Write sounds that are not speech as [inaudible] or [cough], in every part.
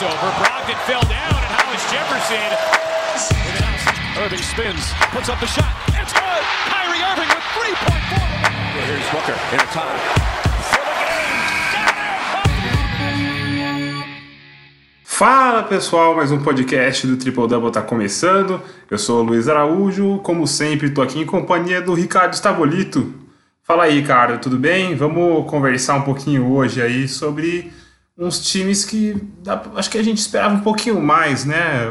crossover. Brogdon fell down, and Hollis Jefferson. Irving spins, puts up the shot. It's good. Kyrie Irving with 3.4. Here's Booker in a. Fala pessoal, mais um podcast do Triple Double está começando. Eu sou o Luiz Araújo, como sempre estou aqui em companhia do Ricardo Stabolito. Fala aí, Ricardo, tudo bem? Vamos conversar um pouquinho hoje aí sobre uns times que dá, acho que a gente esperava um pouquinho mais, né?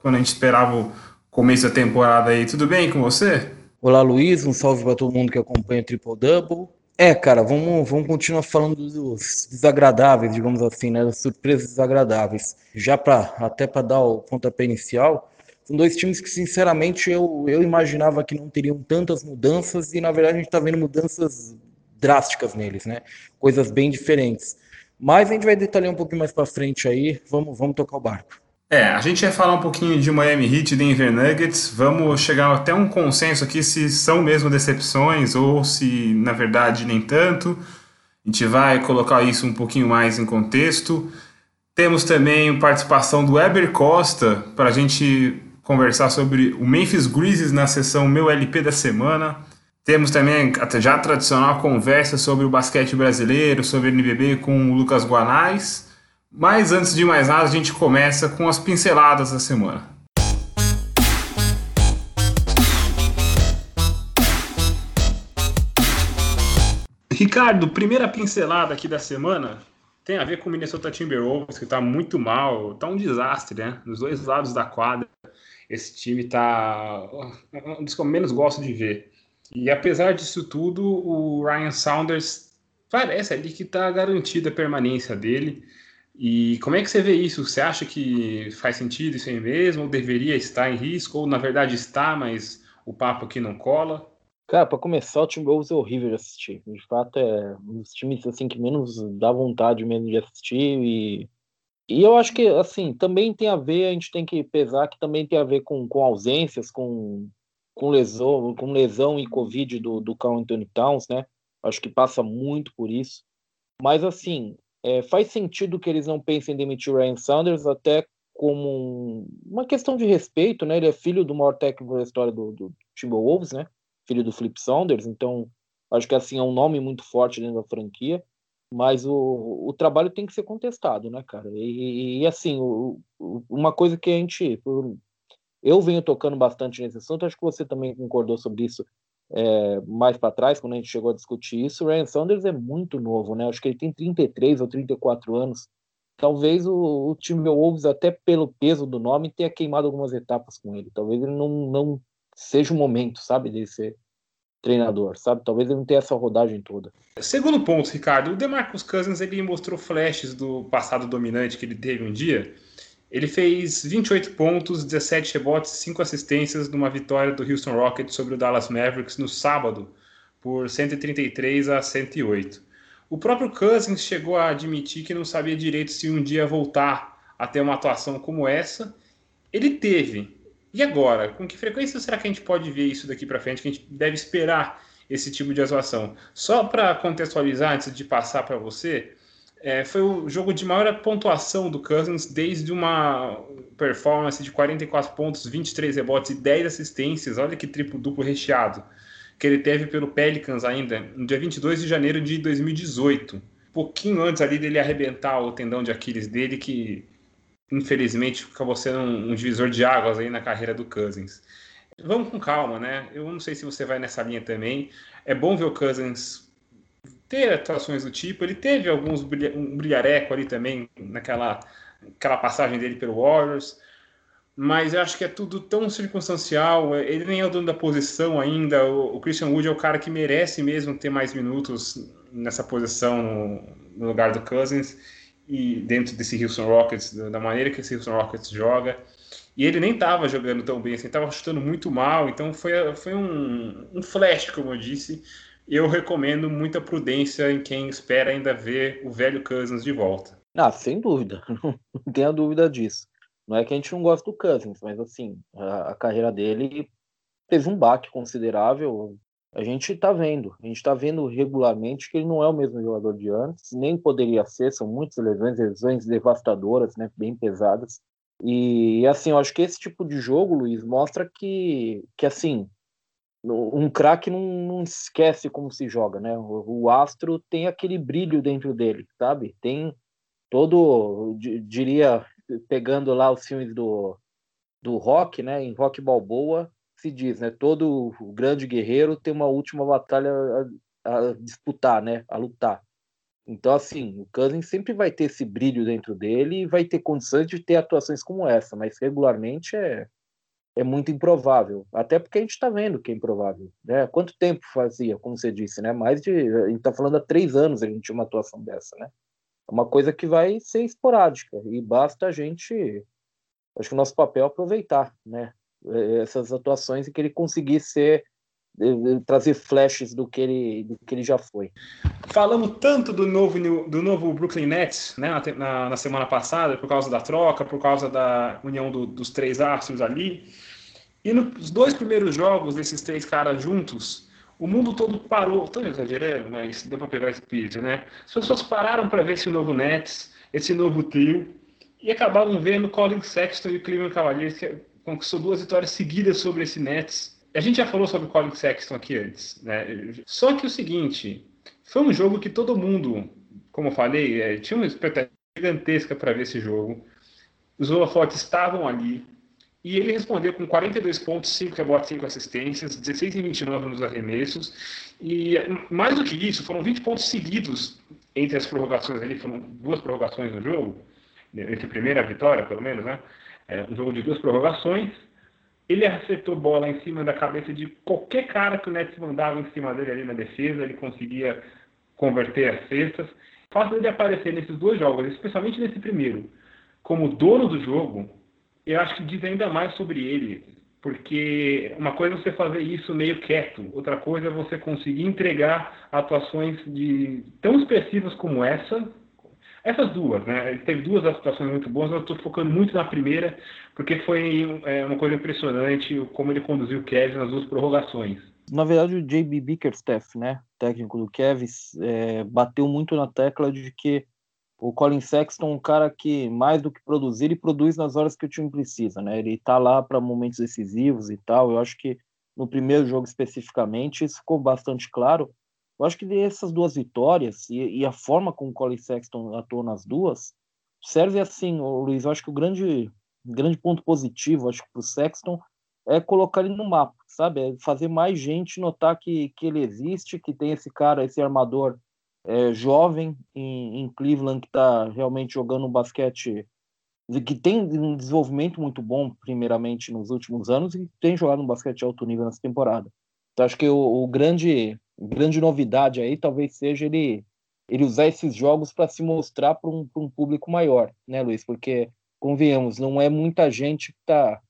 Quando a gente esperava o começo da temporada aí. Tudo bem com você? Olá, Luiz. Um salve para todo mundo que acompanha o Triple Double. É, cara, vamos, vamos continuar falando dos desagradáveis, digamos assim, né? Das surpresas desagradáveis. Já para até para dar o pontapé inicial, são dois times que, sinceramente, eu, eu imaginava que não teriam tantas mudanças e, na verdade, a gente está vendo mudanças drásticas neles, né? Coisas bem diferentes. Mas a gente vai detalhar um pouquinho mais para frente aí. Vamos, vamos tocar o barco. É, a gente vai falar um pouquinho de Miami Heat e Denver Nuggets. Vamos chegar até um consenso aqui se são mesmo decepções ou se, na verdade, nem tanto. A gente vai colocar isso um pouquinho mais em contexto. Temos também participação do Weber Costa para a gente conversar sobre o Memphis Grizzlies na sessão Meu LP da semana. Temos também a já tradicional conversa sobre o basquete brasileiro, sobre o NBB com o Lucas Guanais. Mas antes de mais nada, a gente começa com as pinceladas da semana. Ricardo, primeira pincelada aqui da semana tem a ver com o Minnesota Timberwolves, que está muito mal, está um desastre, né? Nos dois lados da quadra esse time tá um dos que eu menos gosto de ver. E apesar disso tudo, o Ryan Saunders parece ali que está garantida a permanência dele. E como é que você vê isso? Você acha que faz sentido isso aí mesmo? Ou deveria estar em risco? Ou na verdade está, mas o papo aqui não cola? Cara, para começar, o Timberwolves é horrível de assistir. De fato, é um dos times assim que menos dá vontade mesmo de assistir e e eu acho que, assim, também tem a ver, a gente tem que pesar que também tem a ver com, com ausências, com, com, lesão, com lesão e Covid do, do Carl Anthony Towns, né? Acho que passa muito por isso. Mas, assim, é, faz sentido que eles não pensem em demitir o Ryan Sanders, até como um, uma questão de respeito, né? Ele é filho do maior técnico da história do, do Timberwolves, né? Filho do Flip Saunders, então acho que, assim, é um nome muito forte dentro da franquia mas o, o trabalho tem que ser contestado, né, cara? E, e assim, o, o, uma coisa que a gente. Eu venho tocando bastante nesse assunto, acho que você também concordou sobre isso é, mais para trás, quando a gente chegou a discutir isso. O Ryan Saunders é muito novo, né? Acho que ele tem 33 ou 34 anos. Talvez o, o time Wolves, até pelo peso do nome, tenha queimado algumas etapas com ele. Talvez ele não, não seja o momento, sabe, de ser treinador, sabe? Talvez ele não tenha essa rodagem toda. Segundo ponto, Ricardo, o DeMarcus Cousins ele mostrou flashes do passado dominante que ele teve um dia. Ele fez 28 pontos, 17 rebotes, 5 assistências numa vitória do Houston Rockets sobre o Dallas Mavericks no sábado por 133 a 108. O próprio Cousins chegou a admitir que não sabia direito se um dia voltar a ter uma atuação como essa. Ele teve, e agora? Com que frequência será que a gente pode ver isso daqui para frente? Que a gente deve esperar esse tipo de atuação? Só para contextualizar, antes de passar para você, é, foi o jogo de maior pontuação do Cousins desde uma performance de 44 pontos, 23 rebotes e 10 assistências. Olha que triplo-duplo recheado que ele teve pelo Pelicans ainda no dia 22 de janeiro de 2018. Pouquinho antes ali dele arrebentar o tendão de Aquiles dele, que infelizmente acabou sendo um, um divisor de águas aí na carreira do Cousins. Vamos com calma, né? Eu não sei se você vai nessa linha também. É bom ver o Cousins ter atuações do tipo. Ele teve alguns um brilhareco ali também naquela aquela passagem dele pelo Warriors. Mas eu acho que é tudo tão circunstancial. Ele nem é o dono da posição ainda. O, o Christian Wood é o cara que merece mesmo ter mais minutos nessa posição no, no lugar do Cousins e dentro desse Houston Rockets, da maneira que esse Houston Rockets joga. E ele nem estava jogando tão bem, assim, estava chutando muito mal, então foi, foi um, um flash, como eu disse. Eu recomendo muita prudência em quem espera ainda ver o velho Cousins de volta. Ah, sem dúvida, [laughs] não tenha dúvida disso. Não é que a gente não gosta do Cousins, mas assim, a, a carreira dele teve um baque considerável. a gente está vendo, a gente está vendo regularmente que ele não é o mesmo jogador de antes, nem poderia ser, são muitas lesões, lesões devastadoras, né, bem pesadas. E assim, eu acho que esse tipo de jogo, Luiz, mostra que, que assim, um craque não, não, esquece como se joga, né? O, o, astro tem aquele brilho dentro dele, sabe? Tem todo, diria, pegando lá os filmes do, do rock, né? Em Rock Balboa, se diz, né? Todo grande guerreiro tem uma última batalha a, a, disputar, né? A lutar. Então, assim, o Cousins sempre vai ter esse brilho dentro dele e vai ter condições de ter atuações como essa, mas regularmente é, é muito improvável. Até porque a gente está vendo que é improvável. Né? Quanto tempo fazia, como você disse, né? Mais de. A gente está falando há três anos a gente tinha uma atuação dessa, né? É uma coisa que vai ser esporádica e basta a gente. Acho que o nosso papel é aproveitar, né? Eh, essas atuações e que ele conseguisse ser trazer flashes do que ele do que ele já foi. Falamos tanto do novo do novo Brooklyn Nets, né, na, na semana passada, por causa da troca, por causa da união do, dos três astros ali. E nos dois primeiros jogos desses três caras juntos, o mundo todo parou. Estou exagerando, mas deu para pegar esse vídeo, né? As pessoas pararam para ver esse novo Nets, esse novo trio, e acabaram vendo Colin Sexton e Cleveland Cavaliers, que conquistou duas vitórias seguidas sobre esse Nets. A gente já falou sobre o Colin Sexton aqui antes, né? Só que o seguinte, foi um jogo que todo mundo, como eu falei, é, tinha uma expectativa gigantesca para ver esse jogo. Os holofotes estavam ali. E ele respondeu com 42 pontos, 5 rebotes, 5 assistências, 16 e 29 nos arremessos. E mais do que isso, foram 20 pontos seguidos entre as prorrogações ali, foram duas prorrogações no jogo, entre a primeira vitória, pelo menos, né? é, um jogo de duas prorrogações. Ele acertou bola em cima da cabeça de qualquer cara que o Nets mandava em cima dele ali na defesa, ele conseguia converter as cestas. O dele aparecer nesses dois jogos, especialmente nesse primeiro, como dono do jogo, eu acho que diz ainda mais sobre ele. Porque uma coisa é você fazer isso meio quieto, outra coisa é você conseguir entregar atuações de tão expressivas como essa, essas duas, né? Ele teve duas atuações muito boas, eu estou focando muito na primeira, porque foi é, uma coisa impressionante como ele conduziu o Kevin nas duas prorrogações. Na verdade, o JB Bickerstaff, né, técnico do Kevs, é, bateu muito na tecla de que o Colin Sexton é um cara que, mais do que produzir, ele produz nas horas que o time precisa, né? Ele está lá para momentos decisivos e tal. Eu acho que no primeiro jogo especificamente isso ficou bastante claro. Eu acho que essas duas vitórias e, e, a forma como o Colin Sexton atuou nas duas serve assim, Luiz. Eu acho que o grande, grande ponto positivo, acho o Sexton é colocar ele no mapa, sabe? É fazer mais gente notar que, que ele existe, que tem esse cara, esse armador é, jovem em, em, Cleveland que está realmente jogando um basquete que tem um desenvolvimento muito bom, primeiramente nos últimos anos, e tem jogado um basquete alto nível nessa temporada. Então, acho que o, o grande grande novidade aí talvez seja ele, ele usar esses jogos para se mostrar para um, um, público maior, né, Luiz? Porque, convenhamos, não é muita gente que está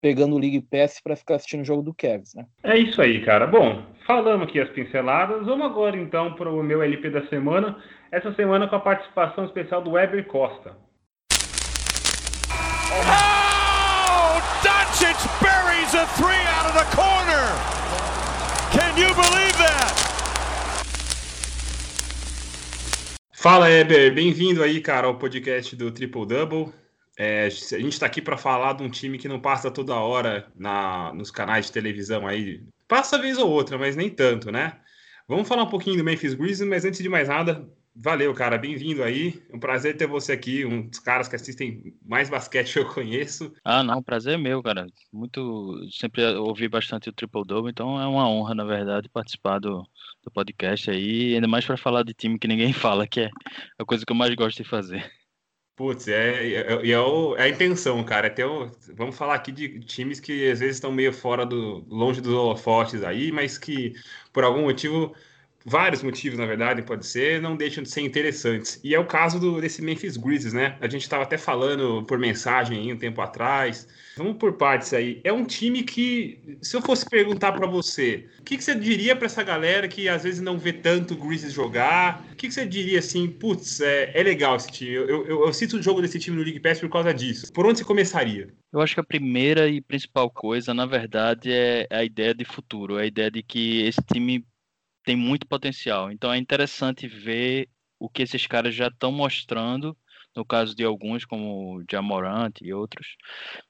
pegando o League Pass para ficar assistindo o jogo do Cavs, né? É isso aí, cara. Bom, falamos aqui as pinceladas. Vamos agora então para o meu LP da semana. Essa semana com a participação especial do Weber Costa. Oh, Doncic buries a three out of the corner. Can you believe Fala, Eber. Bem-vindo aí, cara, ao podcast do Triple Double. É, a gente está aqui para falar de um time que não passa toda hora na, nos canais de televisão aí. Passa vez ou outra, mas nem tanto, né? Vamos falar um pouquinho do Memphis Grizzlies, mas antes de mais nada, Valeu, cara. Bem-vindo aí. É um prazer ter você aqui, um dos caras que assistem mais basquete que eu conheço. Ah, não, prazer é meu, cara. Muito. Sempre ouvi bastante o Triple Double, então é uma honra, na verdade, participar do, do podcast aí, ainda mais para falar de time que ninguém [laughs] fala, que é a coisa que eu mais gosto de fazer. Putz, é, é, é, é, a intenção, cara. É o, vamos falar aqui de times que às vezes estão meio fora do. longe dos holofotes aí, mas que por algum motivo vários motivos, na verdade, pode ser, não deixam de ser interessantes. E é o caso do, desse Memphis Grizzlies, né? A gente estava até falando por mensagem aí um tempo atrás. Vamos por partes aí. É um time que, se eu fosse perguntar para você, o que, que, você diria para essa galera que às vezes não vê tanto o Grizzlies jogar? O que, que, você diria assim, putz, é, é legal esse time? Eu, eu, eu, cito o jogo desse time no League Pass por causa disso. Por onde você começaria? Eu acho que a primeira e principal coisa, na verdade, é a ideia de futuro, é a ideia de que esse time tem muito potencial. Então é interessante ver o que esses caras já estão mostrando, no caso de alguns, como o Jamorant e outros,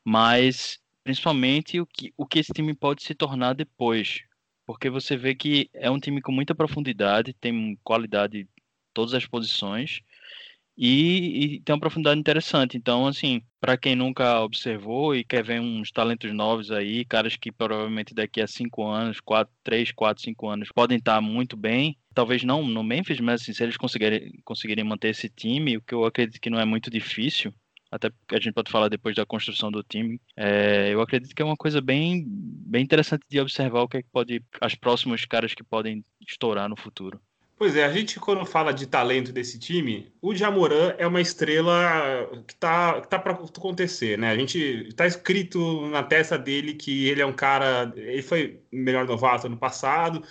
mas principalmente o que, o que esse time pode se tornar depois. Porque você vê que é um time com muita profundidade, tem qualidade em todas as posições, e, e, tem uma profundidade interessante. Então, assim, para quem nunca observou e quer ver uns talentos novos aí, caras que provavelmente daqui a cinco anos, quatro, três, quatro, cinco anos, podem estar muito bem. Talvez não no Memphis, mas assim, se eles conseguirem, conseguirem manter esse time, o que eu acredito que não é muito difícil, até porque a gente pode falar depois da construção do time. É, eu acredito que é uma coisa bem, bem interessante de observar o que, é que pode, as próximos caras que podem estourar no futuro. Pois é, a gente quando fala de talento desse time, o Jamoran é uma estrela que tá, que tá para acontecer, né? A gente tá escrito na testa dele que ele é um cara, ele foi melhor novato ano passado,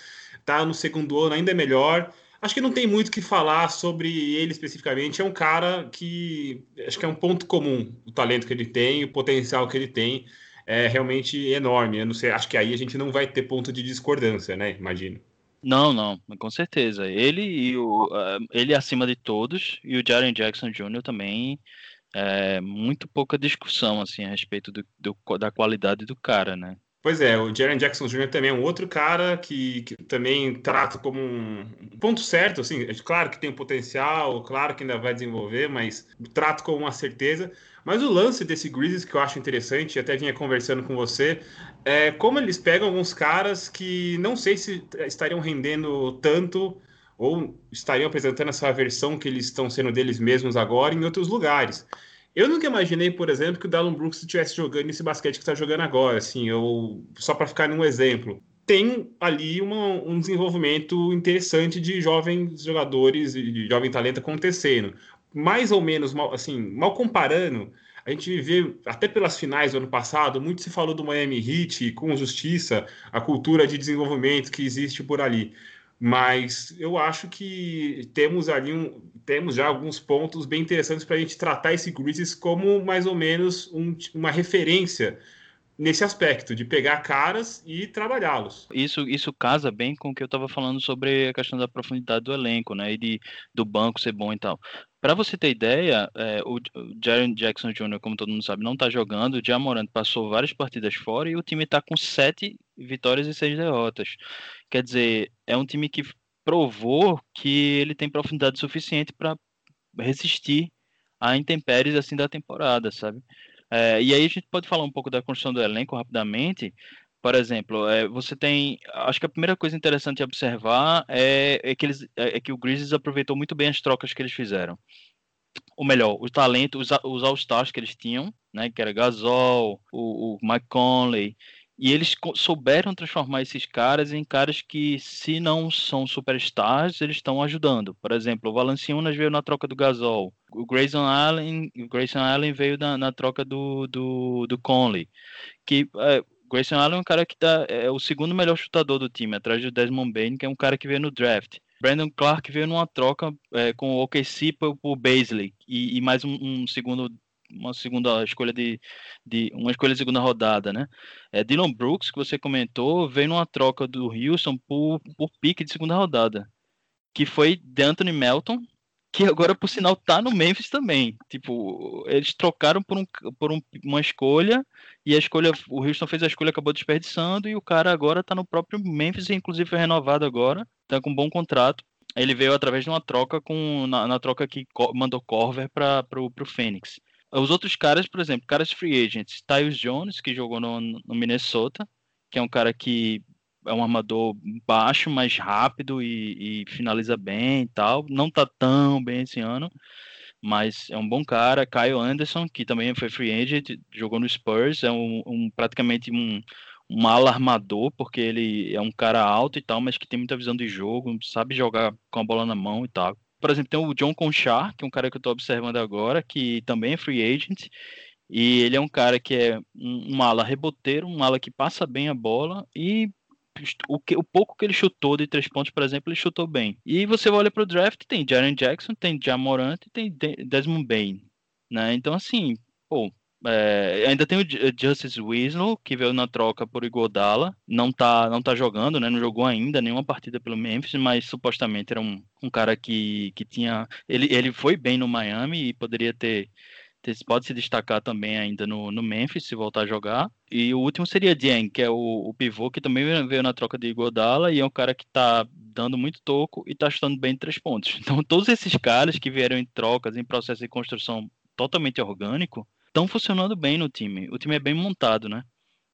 tá no segundo ano ainda é melhor. Acho que não tem muito o que falar sobre ele especificamente. É um cara que acho que é um ponto comum o talento que ele tem, o potencial que ele tem é realmente enorme. Eu não sei, acho que aí a gente não vai ter ponto de discordância, né? Imagino. Não, não, com certeza. Ele e o ele acima de todos e o Jaren Jackson Jr. também é, muito pouca discussão assim a respeito do, do, da qualidade do cara, né? Pois é, o Jaren Jackson Jr. também é um outro cara que, que também trato como um ponto certo, assim, é claro que tem potencial, claro que ainda vai desenvolver, mas trato como uma certeza. Mas o lance desse Grizzlies que eu acho interessante, até vinha conversando com você, é como eles pegam alguns caras que não sei se estariam rendendo tanto ou estariam apresentando essa versão que eles estão sendo deles mesmos agora em outros lugares. Eu nunca imaginei, por exemplo, que o Dallon Brooks estivesse jogando esse basquete que está jogando agora. Assim, eu só para ficar num exemplo, tem ali uma, um desenvolvimento interessante de jovens jogadores, de jovem talento acontecendo mais ou menos, mal, assim, mal comparando, a gente vê, até pelas finais do ano passado, muito se falou do Miami Heat com justiça, a cultura de desenvolvimento que existe por ali. Mas eu acho que temos ali um, temos já alguns pontos bem interessantes para a gente tratar esse Grizzlies como mais ou menos um, uma referência nesse aspecto de pegar caras e trabalhá-los. Isso, isso casa bem com o que eu estava falando sobre a questão da profundidade do elenco, né, e de, do banco ser bom e tal. Para você ter ideia, é, o, Jaren Jackson Jr., como todo mundo sabe, não está jogando. O Jamorant passou várias partidas fora e o time está com sete vitórias e seis derrotas. Quer dizer, é um time que provou que ele tem profundidade suficiente para resistir a intempéries assim da temporada, sabe? É, e aí a gente pode falar um pouco da construção do elenco rapidamente. Por exemplo, é, você tem. Acho que a primeira coisa interessante a observar é, é, que, eles, é, é que o Grizzlies aproveitou muito bem as trocas que eles fizeram. Ou melhor, o talento, os, os All-Stars que eles tinham, né, que era Gasol, o, o Mike Conley, e eles souberam transformar esses caras em caras que, se não são superstars, eles estão ajudando. Por exemplo, o Valanciunas veio na troca do Gasol. O Grayson Allen, o Grayson Allen veio na, na troca do, do, do Conley. Que, é, Grayson Allen é um cara que tá, é o segundo melhor chutador do time, atrás do Desmond Bain, que é um cara que veio no draft. Brandon Clark veio numa troca é, com o OKC por Baisley e, e mais um, um segundo uma segunda escolha de, de uma escolha de segunda rodada, né? É, Dylan Brooks, que você comentou, veio numa troca do Houston por, por pique de segunda rodada, que foi de Anthony Melton, que agora, por sinal, tá no Memphis também. Tipo, eles trocaram por, um, por um, uma escolha, e a escolha, o Houston fez a escolha, acabou desperdiçando, e o cara agora tá no próprio Memphis, e inclusive foi renovado agora, tá com um bom contrato. Ele veio através de uma troca com na, na troca que mandou Corver para pro, pro Phoenix. Os outros caras, por exemplo, caras free agents, Tyus Jones, que jogou no, no Minnesota, que é um cara que é um armador baixo, mais rápido e, e, finaliza bem e tal. Não tá tão bem esse ano, mas é um bom cara. Kyle Anderson, que também foi free agent, jogou no Spurs, é um, um praticamente um, um alarmador, porque ele é um cara alto e tal, mas que tem muita visão de jogo, sabe jogar com a bola na mão e tal. Por exemplo, tem o John Conchar, que é um cara que eu estou observando agora, que também é free agent, e ele é um cara que é um, um ala reboteiro, um ala que passa bem a bola e o, que, o pouco que ele chutou de três pontos, por exemplo, ele chutou bem. E você olha para o draft, tem Jaren Jackson, tem Jamorant e tem Desmond Bain. Né? Então, assim, pô, é, ainda tem o Justice Winslow, que veio na troca por Igodala. Não tá, não tá jogando, né? Não jogou ainda nenhuma partida pelo Memphis, mas supostamente era um, um cara que, que tinha. Ele, ele foi bem no Miami e poderia ter, ter. Pode se destacar também ainda no, no Memphis, se voltar a jogar. E o último seria Dieng, que é o, o pivô, que também veio na troca de Igodala e é um cara que tá dando muito toco e tá chutando bem três pontos. [laughs] Então, todos esses caras que vieram em trocas, em processo de construção totalmente orgânico, estão funcionando bem no time. O time é bem montado, né?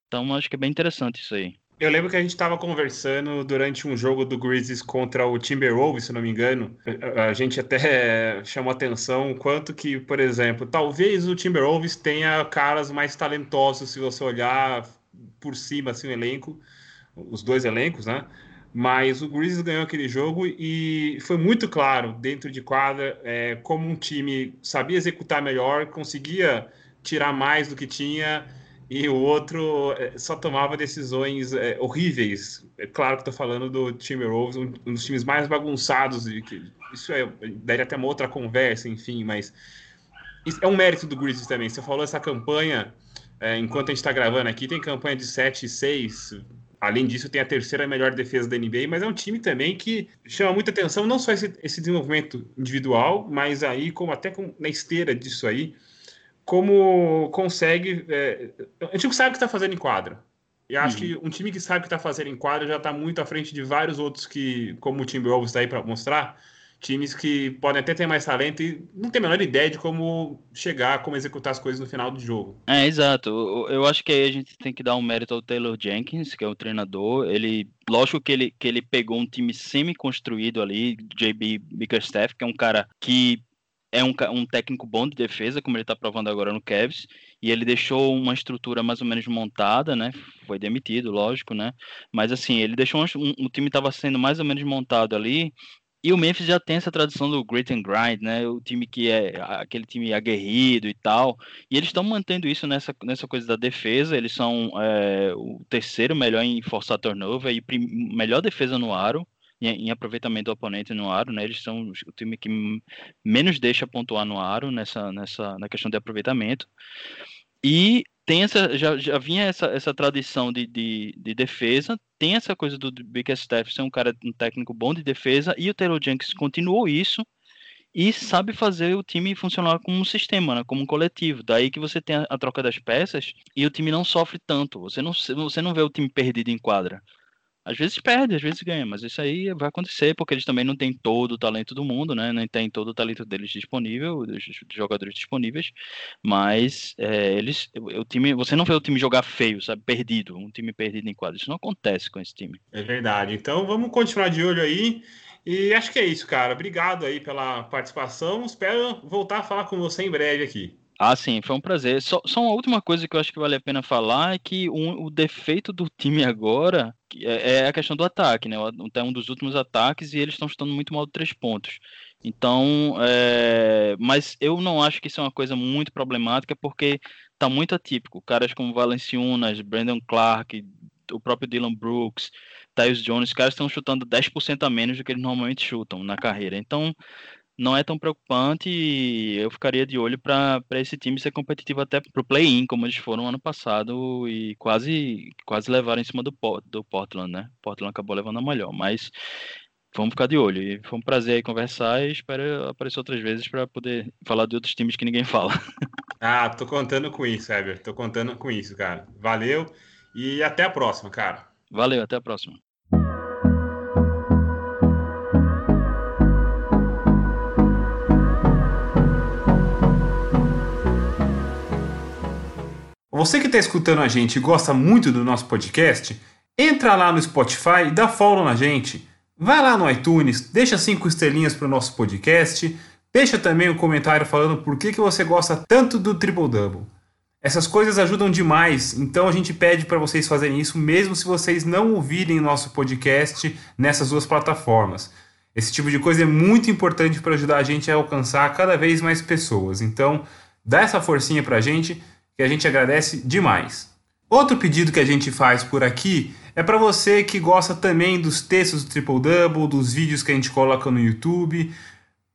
Então acho que é bem interessante isso aí. Eu lembro que a gente estava conversando durante um jogo do Grizzlies contra o Timberwolves, se não me engano. A gente até chamou atenção quanto que, por exemplo, talvez o Timberwolves tenha caras mais talentosos se você olhar por cima assim o elenco, os dois elencos, né? Mas o Grizzlies ganhou aquele jogo e foi muito claro dentro de quadra é, como um time sabia executar melhor, conseguia tirar mais do que tinha e o outro é, só tomava decisões é, horríveis. É claro que estou falando do time Wolves, um, um, dos times mais bagunçados. E que, isso é, daria até uma outra conversa, enfim, mas é um mérito do Grizzlies também. Você falou essa campanha, é, enquanto a gente está gravando aqui, tem campanha de 7 e 6. Além disso, tem a terceira melhor defesa da NBA, mas é um time também que chama muita atenção, não só esse, esse desenvolvimento individual, mas aí, como até com, na esteira disso aí, como consegue. É, um time que sabe o que está fazendo em quadra. E acho uhum. que um time que sabe o que está fazendo em quadra já está muito à frente de vários outros que, como o time Wolves está aí para mostrar, times que podem até ter mais talento e não tem a menor ideia de como chegar, como executar as coisas no final do jogo. É, exato. Eu acho que aí a gente tem que dar um mérito ao Taylor Jenkins, que é o treinador. Ele, lógico que ele, que ele pegou um time semi-construído ali, JB Bickerstaff, que é um cara que é um, um técnico bom de defesa, como ele está provando agora no Cavs, e ele deixou uma estrutura mais ou menos montada, né? Foi demitido, lógico, né? Mas assim, ele deixou um, o time estava sendo mais ou menos montado ali. E o Memphis já tem essa tradição do grit and grind, né? O time que é aquele time aguerrido e tal. E eles estão mantendo isso nessa, nessa coisa da defesa. Eles são é, o terceiro melhor em forçar turnover e melhor defesa no aro em, em, aproveitamento do oponente no aro, né? Eles são o time que menos deixa pontuar no aro nessa, nessa na questão de aproveitamento. E tem essa, já, já vinha essa, essa tradição de, de, de defesa, tem essa coisa do Bickerstaff ser um cara, um técnico bom de defesa, e o Taylor Jenkins continuou isso, e sabe fazer o time funcionar como um sistema, né? como um coletivo. Daí que você tem a, a, troca das peças e o time não sofre tanto. Você não, você não vê o time perdido em quadra. Às vezes perde, às vezes ganha, mas isso aí vai acontecer porque eles também não têm todo o talento do mundo, né? Nem tem todo o talento deles disponível, dos jogadores disponíveis, mas é, eles, o time, você não vê o time jogar feio, sabe? Perdido, um time perdido em quadro. Isso não acontece com esse time. É verdade. Então vamos continuar de olho aí. E acho que é isso, cara. Obrigado aí pela participação. Espero voltar a falar com você em breve aqui. Ah, sim, foi um prazer. Só, só uma última coisa que eu acho que vale a pena falar é que um, o defeito do time agora é, é, a questão do ataque, né? É um dos últimos ataques e eles estão chutando muito mal de três pontos. Então, é... mas eu não acho que isso é uma coisa muito problemática porque tá muito atípico. Caras como Valenciunas, Brandon Clark, o próprio Dylan Brooks, Tyus Jones, os caras estão chutando 10% a menos do que eles normalmente chutam na carreira. Então, não é tão preocupante e eu ficaria de olho para esse time ser competitivo até para o play-in, como eles foram ano passado e quase quase levaram em cima do, do Portland, né? Portland acabou levando a melhor, mas vamos ficar de olho. E foi um prazer aí conversar e espero aparecer outras vezes para poder falar de outros times que ninguém [laughs] fala. Ah, tô contando com isso, Heber. Tô contando com isso, cara. Valeu e até a próxima, cara. Valeu, até a próxima. Você que está escutando a gente e gosta muito do nosso podcast, entra lá no Spotify e dá follow na gente. Vai lá no iTunes, deixa cinco estrelinhas para o nosso podcast, deixa também um comentário falando por que, que você gosta tanto do Triple Double. Essas coisas ajudam demais, então a gente pede para vocês fazerem isso, mesmo se vocês não ouvirem nosso podcast nessas duas plataformas. Esse tipo de coisa é muito importante para ajudar a gente a alcançar cada vez mais pessoas. Então, dá essa forcinha para a gente, que a gente agradece demais. Outro pedido que a gente faz por aqui é para você que gosta também dos textos do Triple Double, dos vídeos que a gente coloca no YouTube.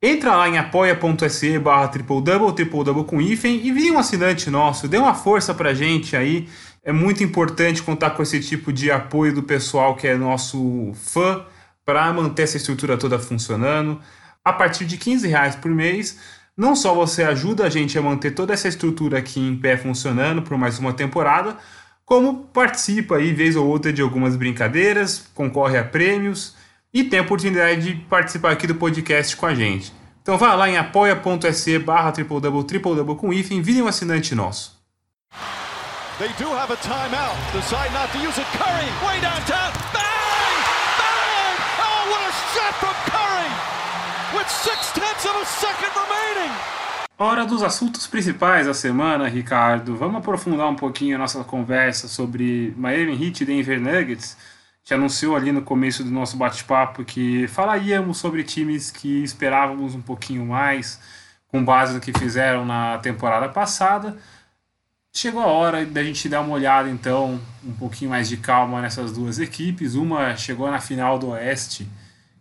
Entra lá em apoia.se barra triple double, triple double com hífen e vire um assinante nosso, dê uma força pra gente aí. É muito importante contar com esse tipo de apoio do pessoal que é nosso fã para manter essa estrutura toda funcionando. A partir de 15 reais por mês, não só você ajuda a gente a manter toda essa estrutura aqui em pé funcionando por mais uma temporada, como participa aí vez ou outra de algumas brincadeiras, concorre a prêmios e tem a oportunidade de participar aqui do podcast com a gente. Então vá lá em apoia.se barra triple double triple double com hífen, vire um assinante nosso. They do have a timeout. Decide not to use it. Curry, way downtown. Bang! Bang! Oh, what a shot from Curry! With six tenths of a second remaining. Hora dos assuntos principais da semana, Ricardo. Vamos aprofundar um pouquinho a nossa conversa sobre Miami Heat e Denver Nuggets gente anunciou ali no começo do nosso bate-papo que falaríamos sobre times que esperávamos um pouquinho mais, com base no que fizeram na temporada passada. Chegou a hora da gente dar uma olhada, então, um pouquinho mais de calma nessas duas equipes. Uma chegou na final do Oeste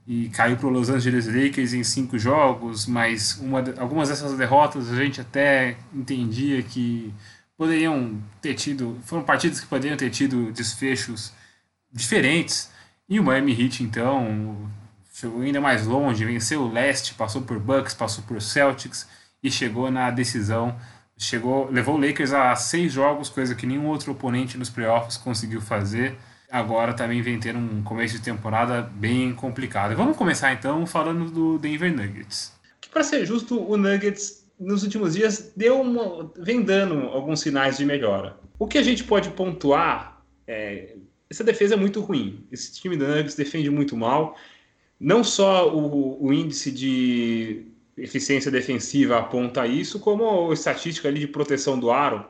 e caiu para o Los Angeles Lakers em cinco jogos, mas uma, algumas dessas derrotas a gente até entendia que poderiam ter tido, foram partidas que poderiam ter tido desfechos diferentes. E o Miami Heat, então, chegou ainda mais longe, venceu o leste, passou por Bucks, passou por Celtics e chegou na decisão. Chegou, levou o Lakers a seis jogos, coisa que nenhum outro oponente nos playoffs conseguiu fazer. Agora também vem ter um começo de temporada bem complicado. Vamos começar então falando do Denver Nuggets. Que para ser justo, o Nuggets nos últimos dias deu uma, vem dando alguns sinais de melhora. O que a gente pode pontuar é, essa defesa é muito ruim. Esse time do Nuggets defende muito mal. Não só o, o índice de eficiência defensiva aponta isso, como a estatística ali de proteção do aro.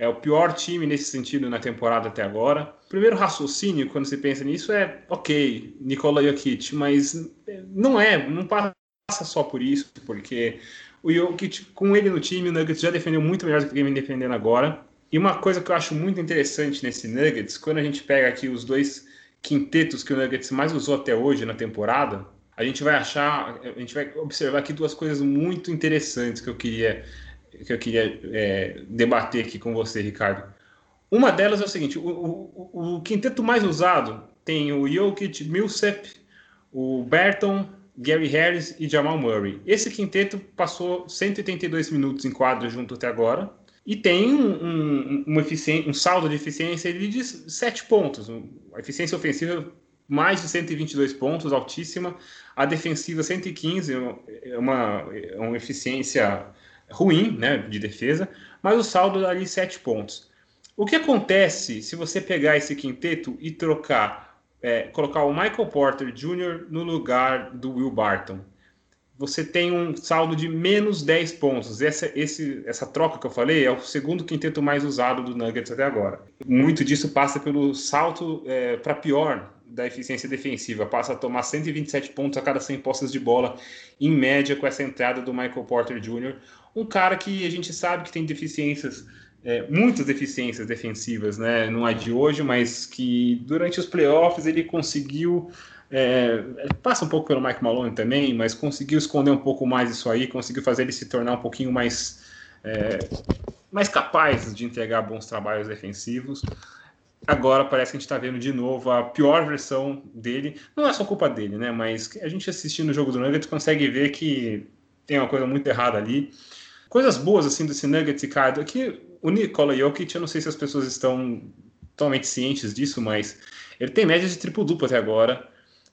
É o pior time nesse sentido na temporada até agora. O primeiro raciocínio, quando você pensa nisso, é ok, Nikola Jokic, mas não é, não passa só por isso, porque o Jokic, com ele no time, o Nuggets já defendeu muito melhor do que vem defendendo agora. E uma coisa que eu acho muito interessante nesse Nuggets, quando a gente pega aqui os dois quintetos que o Nuggets mais usou até hoje na temporada, a gente vai achar, a gente vai observar aqui duas coisas muito interessantes que eu queria, que eu queria é, debater aqui com você, Ricardo. Uma delas é o seguinte: o, o, o quinteto mais usado tem o Jokic, Millsap, o Burton, Gary Harris e Jamal Murray. Esse quinteto passou 182 minutos em quadro junto até agora e tem um, um, um, um saldo de eficiência de 7 pontos. A eficiência ofensiva mais de 122 pontos, altíssima. A defensiva 115, é uma, é uma eficiência ruim né, de defesa, mas o saldo ali 7 pontos. O que acontece se você pegar esse quinteto e trocar, é, colocar o Michael Porter Jr. no lugar do Will Barton? você tem um saldo de menos 10 pontos. Essa, esse, essa troca que eu falei é o segundo quinteto mais usado do Nuggets até agora. Muito disso passa pelo salto é, para pior da eficiência defensiva. Passa a tomar 127 pontos a cada 100 postas de bola, em média, com essa entrada do Michael Porter Jr., um cara que a gente sabe que tem deficiências. É, muitas deficiências defensivas, né? Não é de hoje, mas que durante os playoffs ele conseguiu é, passa um pouco pelo Mike Malone também, mas conseguiu esconder um pouco mais isso aí, conseguiu fazer ele se tornar um pouquinho mais, é, mais capaz de entregar bons trabalhos defensivos. Agora parece que a gente está vendo de novo a pior versão dele. Não é só culpa dele, né? Mas a gente assistindo o jogo do Nuggets consegue ver que tem uma coisa muito errada ali. Coisas boas assim desse Nuggets, Ricardo, é o Nikola Jokic, eu não sei se as pessoas estão totalmente cientes disso, mas ele tem média de triplo-duplo até agora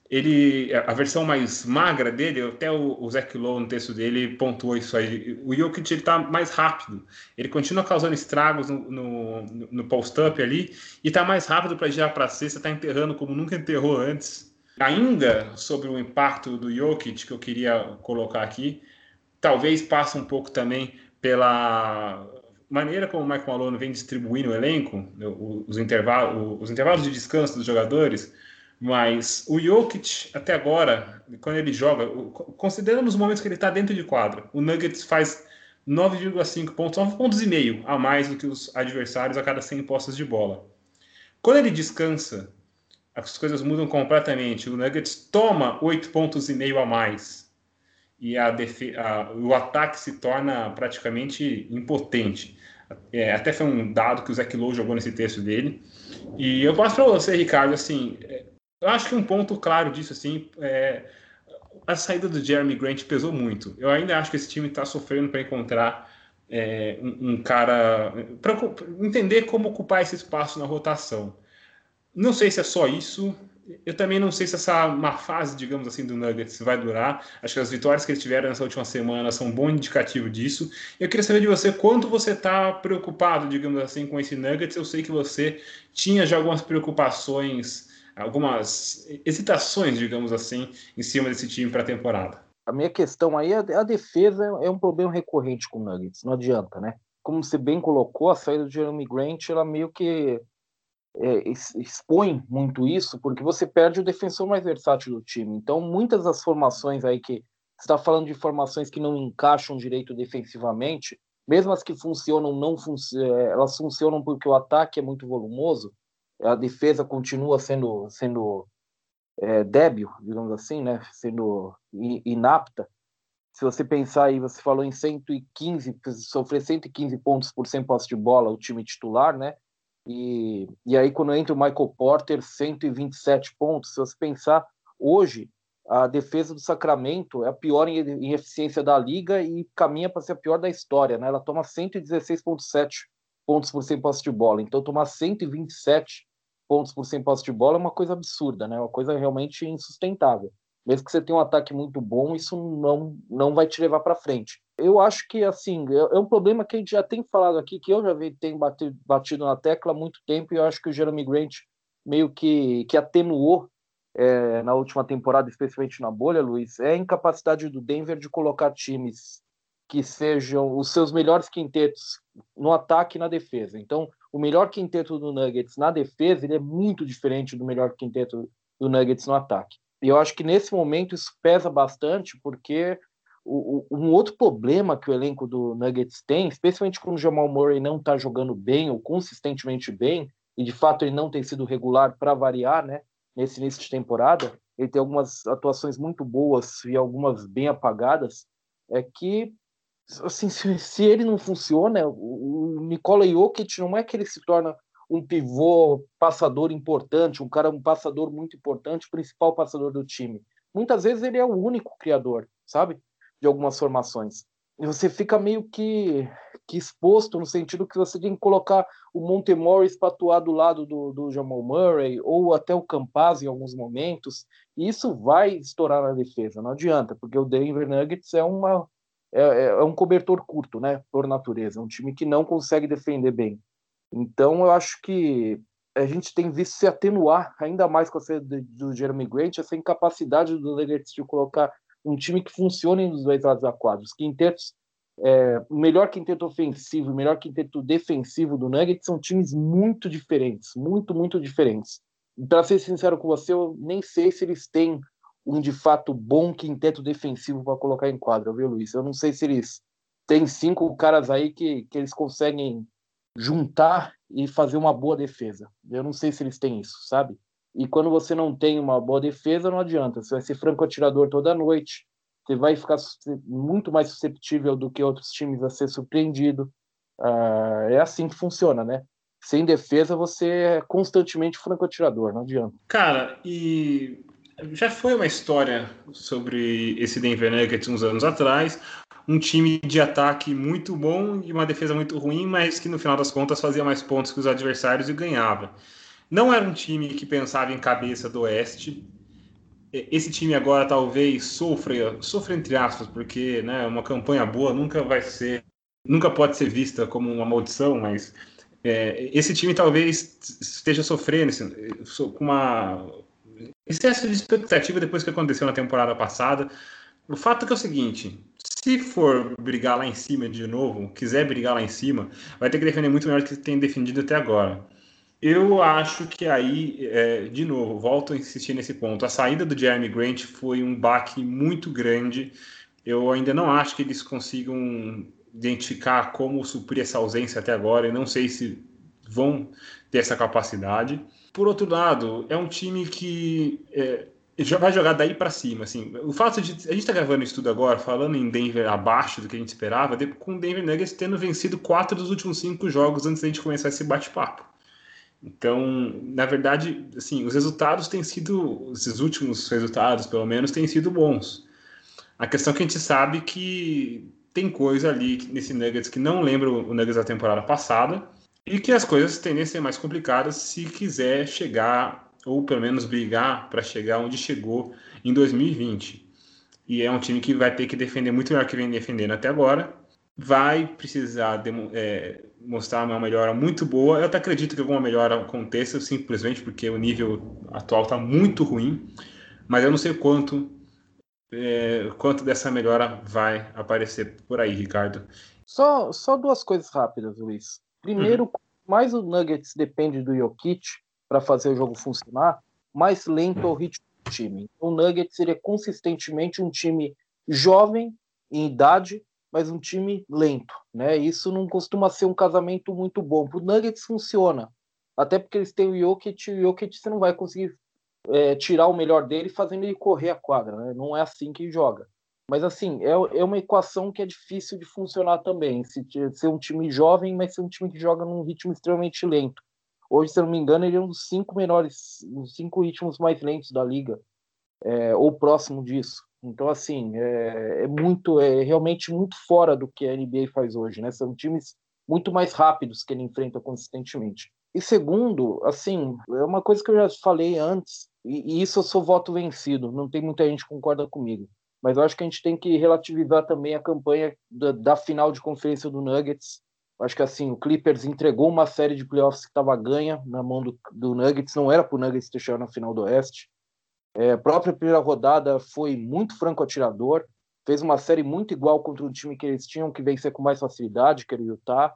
ele a versão mais magra dele, até o, o Zach Lowe no texto dele pontuou isso aí. O Jokic ele tá mais rápido, ele continua causando estragos no, no, no post-up ali e está mais rápido para girar para cesta, está enterrando como nunca enterrou antes. Ainda sobre o impacto do Jokic que eu queria colocar aqui, talvez passe um pouco também pela maneira como o Mike Malone vem distribuindo o elenco, né, os intervalos, os intervalos de descanso dos jogadores, mas o Jokic, até agora, quando ele joga, considerando os momentos que ele está dentro de quadra, o Nuggets faz 9,5 pontos, 9 pontos e meio a mais do que os adversários a cada 100 postas de bola. Quando ele descansa, as coisas mudam completamente. O Nuggets toma 8 pontos e meio a mais e a a, o ataque se torna praticamente impotente. É, até foi um dado que o Zach Lowe jogou nesse texto dele. E eu posso para você, Ricardo, assim, é, eu acho que um ponto claro disso, assim, é, a saída do Jeremy Grant pesou muito. Eu ainda acho que esse time está sofrendo para encontrar é, um, um, cara, para entender como ocupar esse espaço na rotação. Não sei se é só isso, eu também não sei se essa má fase, digamos assim, do Nuggets vai durar. Acho que as vitórias que eles tiveram nessa última semana são um bom indicativo disso. Eu queria saber de você quanto você está preocupado, digamos assim, com esse Nuggets. Eu sei que você tinha já algumas preocupações, algumas hesitações, digamos assim, em cima desse time para a temporada. A minha questão aí, a defesa é um problema recorrente com o Nuggets, não adianta, né? Como você bem colocou, a saída do Jeremy Grant, ela meio que é, expõe muito isso, porque você perde o defensor mais versátil do time. Então, muitas das formações aí que está falando de formações que não encaixam direito defensivamente, mesmo as que funcionam, não fun é, elas funcionam porque o ataque é muito volumoso, a defesa continua sendo sendo é, débil, digamos assim, né, sendo inapta. Se você pensar aí, você falou em 115, sofrer 115 pontos por 100 posse de bola, o time titular, né? E, e aí, quando entra o Michael Porter, 127 pontos. Se você pensar, hoje, a defesa do Sacramento é a pior em, em eficiência da liga e caminha para ser a pior da história. Né? Ela toma 116,7 pontos por 100 posse de bola. Então, tomar 127 pontos por 100 posse de bola é uma coisa absurda, né? uma coisa realmente insustentável. Mesmo que você tenha um ataque muito bom, isso não, não vai te levar para frente eu acho que assim é, é um problema que a gente já tem falado aqui, que eu já tenho batido, batido na tecla há muito tempo, e eu acho que o Jeremy Grant meio que, que atenuou é, na última temporada, especialmente na bolha, Luiz, é a incapacidade do Denver de colocar times que sejam os seus melhores quintetos no ataque e na defesa. Então, o melhor quinteto do Nuggets na defesa ele é muito diferente do melhor quinteto do Nuggets no ataque. E eu acho que nesse momento isso pesa bastante, porque o, um outro problema que o elenco do Nuggets tem, especialmente quando o Jamal Murray não está jogando bem ou consistentemente bem, e de fato ele não tem sido regular para variar, né? Nesse início de temporada, ele tem algumas atuações muito boas e algumas bem apagadas. É que, assim, [laughs] se, se ele não funciona, o, o Nikola Jokic não é que ele se torna um pivô passador importante, um cara, um passador muito importante, principal passador do time. Muitas vezes ele é o único criador, sabe? de algumas formações. E você fica meio que, que exposto no sentido que você tem que colocar o Monte Morris para atuar do lado do, do Jamal Murray ou até o Campaz em alguns momentos. E isso vai estourar na defesa, não adianta, porque o Denver Nuggets é uma é, é, é um cobertor curto, né, por natureza, é um time que não consegue defender bem. Então eu acho que a gente tem visto se atenuar ainda mais com a saída do Jeremy Grant, essa incapacidade do Nuggets de colocar um time que funcione nos dois lados da quadra. Os quintetos, é, o melhor quinteto ofensivo, o melhor quinteto defensivo do Nuggets são times muito diferentes, muito, muito diferentes. Para ser sincero com você, eu nem sei se eles têm um de fato bom quinteto defensivo para colocar em quadra, viu, Luiz? Eu não sei se eles têm cinco caras aí que, que eles conseguem juntar e fazer uma boa defesa. Eu não sei se eles têm isso, sabe? E quando você não tem uma boa defesa, não adianta. Você vai ser franco atirador toda noite. Você vai ficar muito mais susceptível do que outros times a ser surpreendido. Uh, é assim que funciona, né? Sem defesa, você é constantemente franco atirador, não adianta. Cara, e já foi uma história sobre esse Denver Nuggets uns anos atrás. Um time de ataque muito bom e uma defesa muito ruim, mas que no final das contas fazia mais pontos que os adversários e ganhava. Não era um time que pensava em cabeça do Oeste. Esse time agora talvez sofra, sofra entre aspas, porque né, uma campanha boa nunca vai ser, nunca pode ser vista como uma maldição, mas é, esse time talvez esteja sofrendo assim, com uma excesso de expectativa depois que aconteceu na temporada passada. O fato é que é o seguinte: se for brigar lá em cima de novo, quiser brigar lá em cima, vai ter que defender muito melhor do que tem defendido até agora. Eu acho que aí, é, de novo, volto a insistir nesse ponto. A saída do Jeremy Grant foi um baque muito grande. Eu ainda não acho que eles consigam identificar como suprir essa ausência até agora. Eu não sei se vão ter essa capacidade. Por outro lado, é um time que é, vai jogar daí para cima, assim. O fato de a gente tá gravando isso tudo agora, falando em Denver abaixo do que a gente esperava, com o Denver Nuggets tendo vencido quatro dos últimos cinco jogos antes da gente começar esse bate-papo. Então, na verdade, assim, os resultados têm sido, esses últimos resultados, pelo menos, têm sido bons. A questão é que a gente sabe que tem coisa ali nesse Nuggets que não lembra o Nuggets da temporada passada e que as coisas tendem a ser mais complicadas se quiser chegar ou pelo menos brigar para chegar onde chegou em 2020. E é um time que vai ter que defender muito melhor que vem defendendo até agora. Vai precisar é, mostrar uma melhora muito boa. Eu até acredito que alguma melhora aconteça, simplesmente porque o nível atual está muito ruim. Mas eu não sei quanto, é, quanto dessa melhora vai aparecer por aí, Ricardo. Só, só duas coisas rápidas, Luiz. Primeiro, uhum. mais o Nuggets depende do Jokic, para fazer o jogo funcionar, mais lento é o ritmo do time. O Nuggets seria consistentemente um time jovem em idade, mas um time lento, né? Isso não costuma ser um casamento muito bom. O Nuggets funciona, até porque eles têm o Jokic, e o Jokic você não vai conseguir é, tirar o melhor dele fazendo ele correr a quadra, né? Não é assim que joga. Mas assim, é, é uma equação que é difícil de funcionar também. Se ser um time jovem, mas ser um time que joga num ritmo extremamente lento. Hoje, se eu não me engano, ele é um dos cinco menores, os cinco ritmos mais lentos da liga, é, ou próximo disso. Então, assim, é, é, muito, é realmente muito fora do que a NBA faz hoje, né? São times muito mais rápidos que ele enfrenta consistentemente. E segundo, assim, é uma coisa que eu já falei antes, e, e isso eu sou voto vencido, não tem muita gente que concorda comigo. Mas eu acho que a gente tem que relativizar também a campanha da, da final de conferência do Nuggets, Acho que assim, o Clippers entregou uma série de playoffs que estava ganha na mão do, do Nuggets, não era para o Nuggets ter chegado na final do Oeste. É, a própria primeira rodada foi muito franco atirador, fez uma série muito igual contra um time que eles tinham que vencer com mais facilidade, que era o Utah.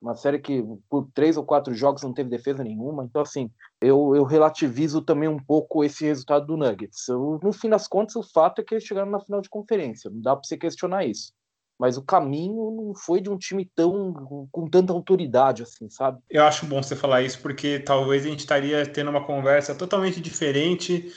Uma série que por três ou quatro jogos não teve defesa nenhuma. Então, assim, eu, eu relativizo também um pouco esse resultado do Nuggets. Eu, no fim das contas, o fato é que eles chegaram na final de conferência. Não dá para você questionar isso mas o caminho não foi de um time tão com tanta autoridade assim, sabe? Eu acho bom você falar isso porque talvez a gente estaria tendo uma conversa totalmente diferente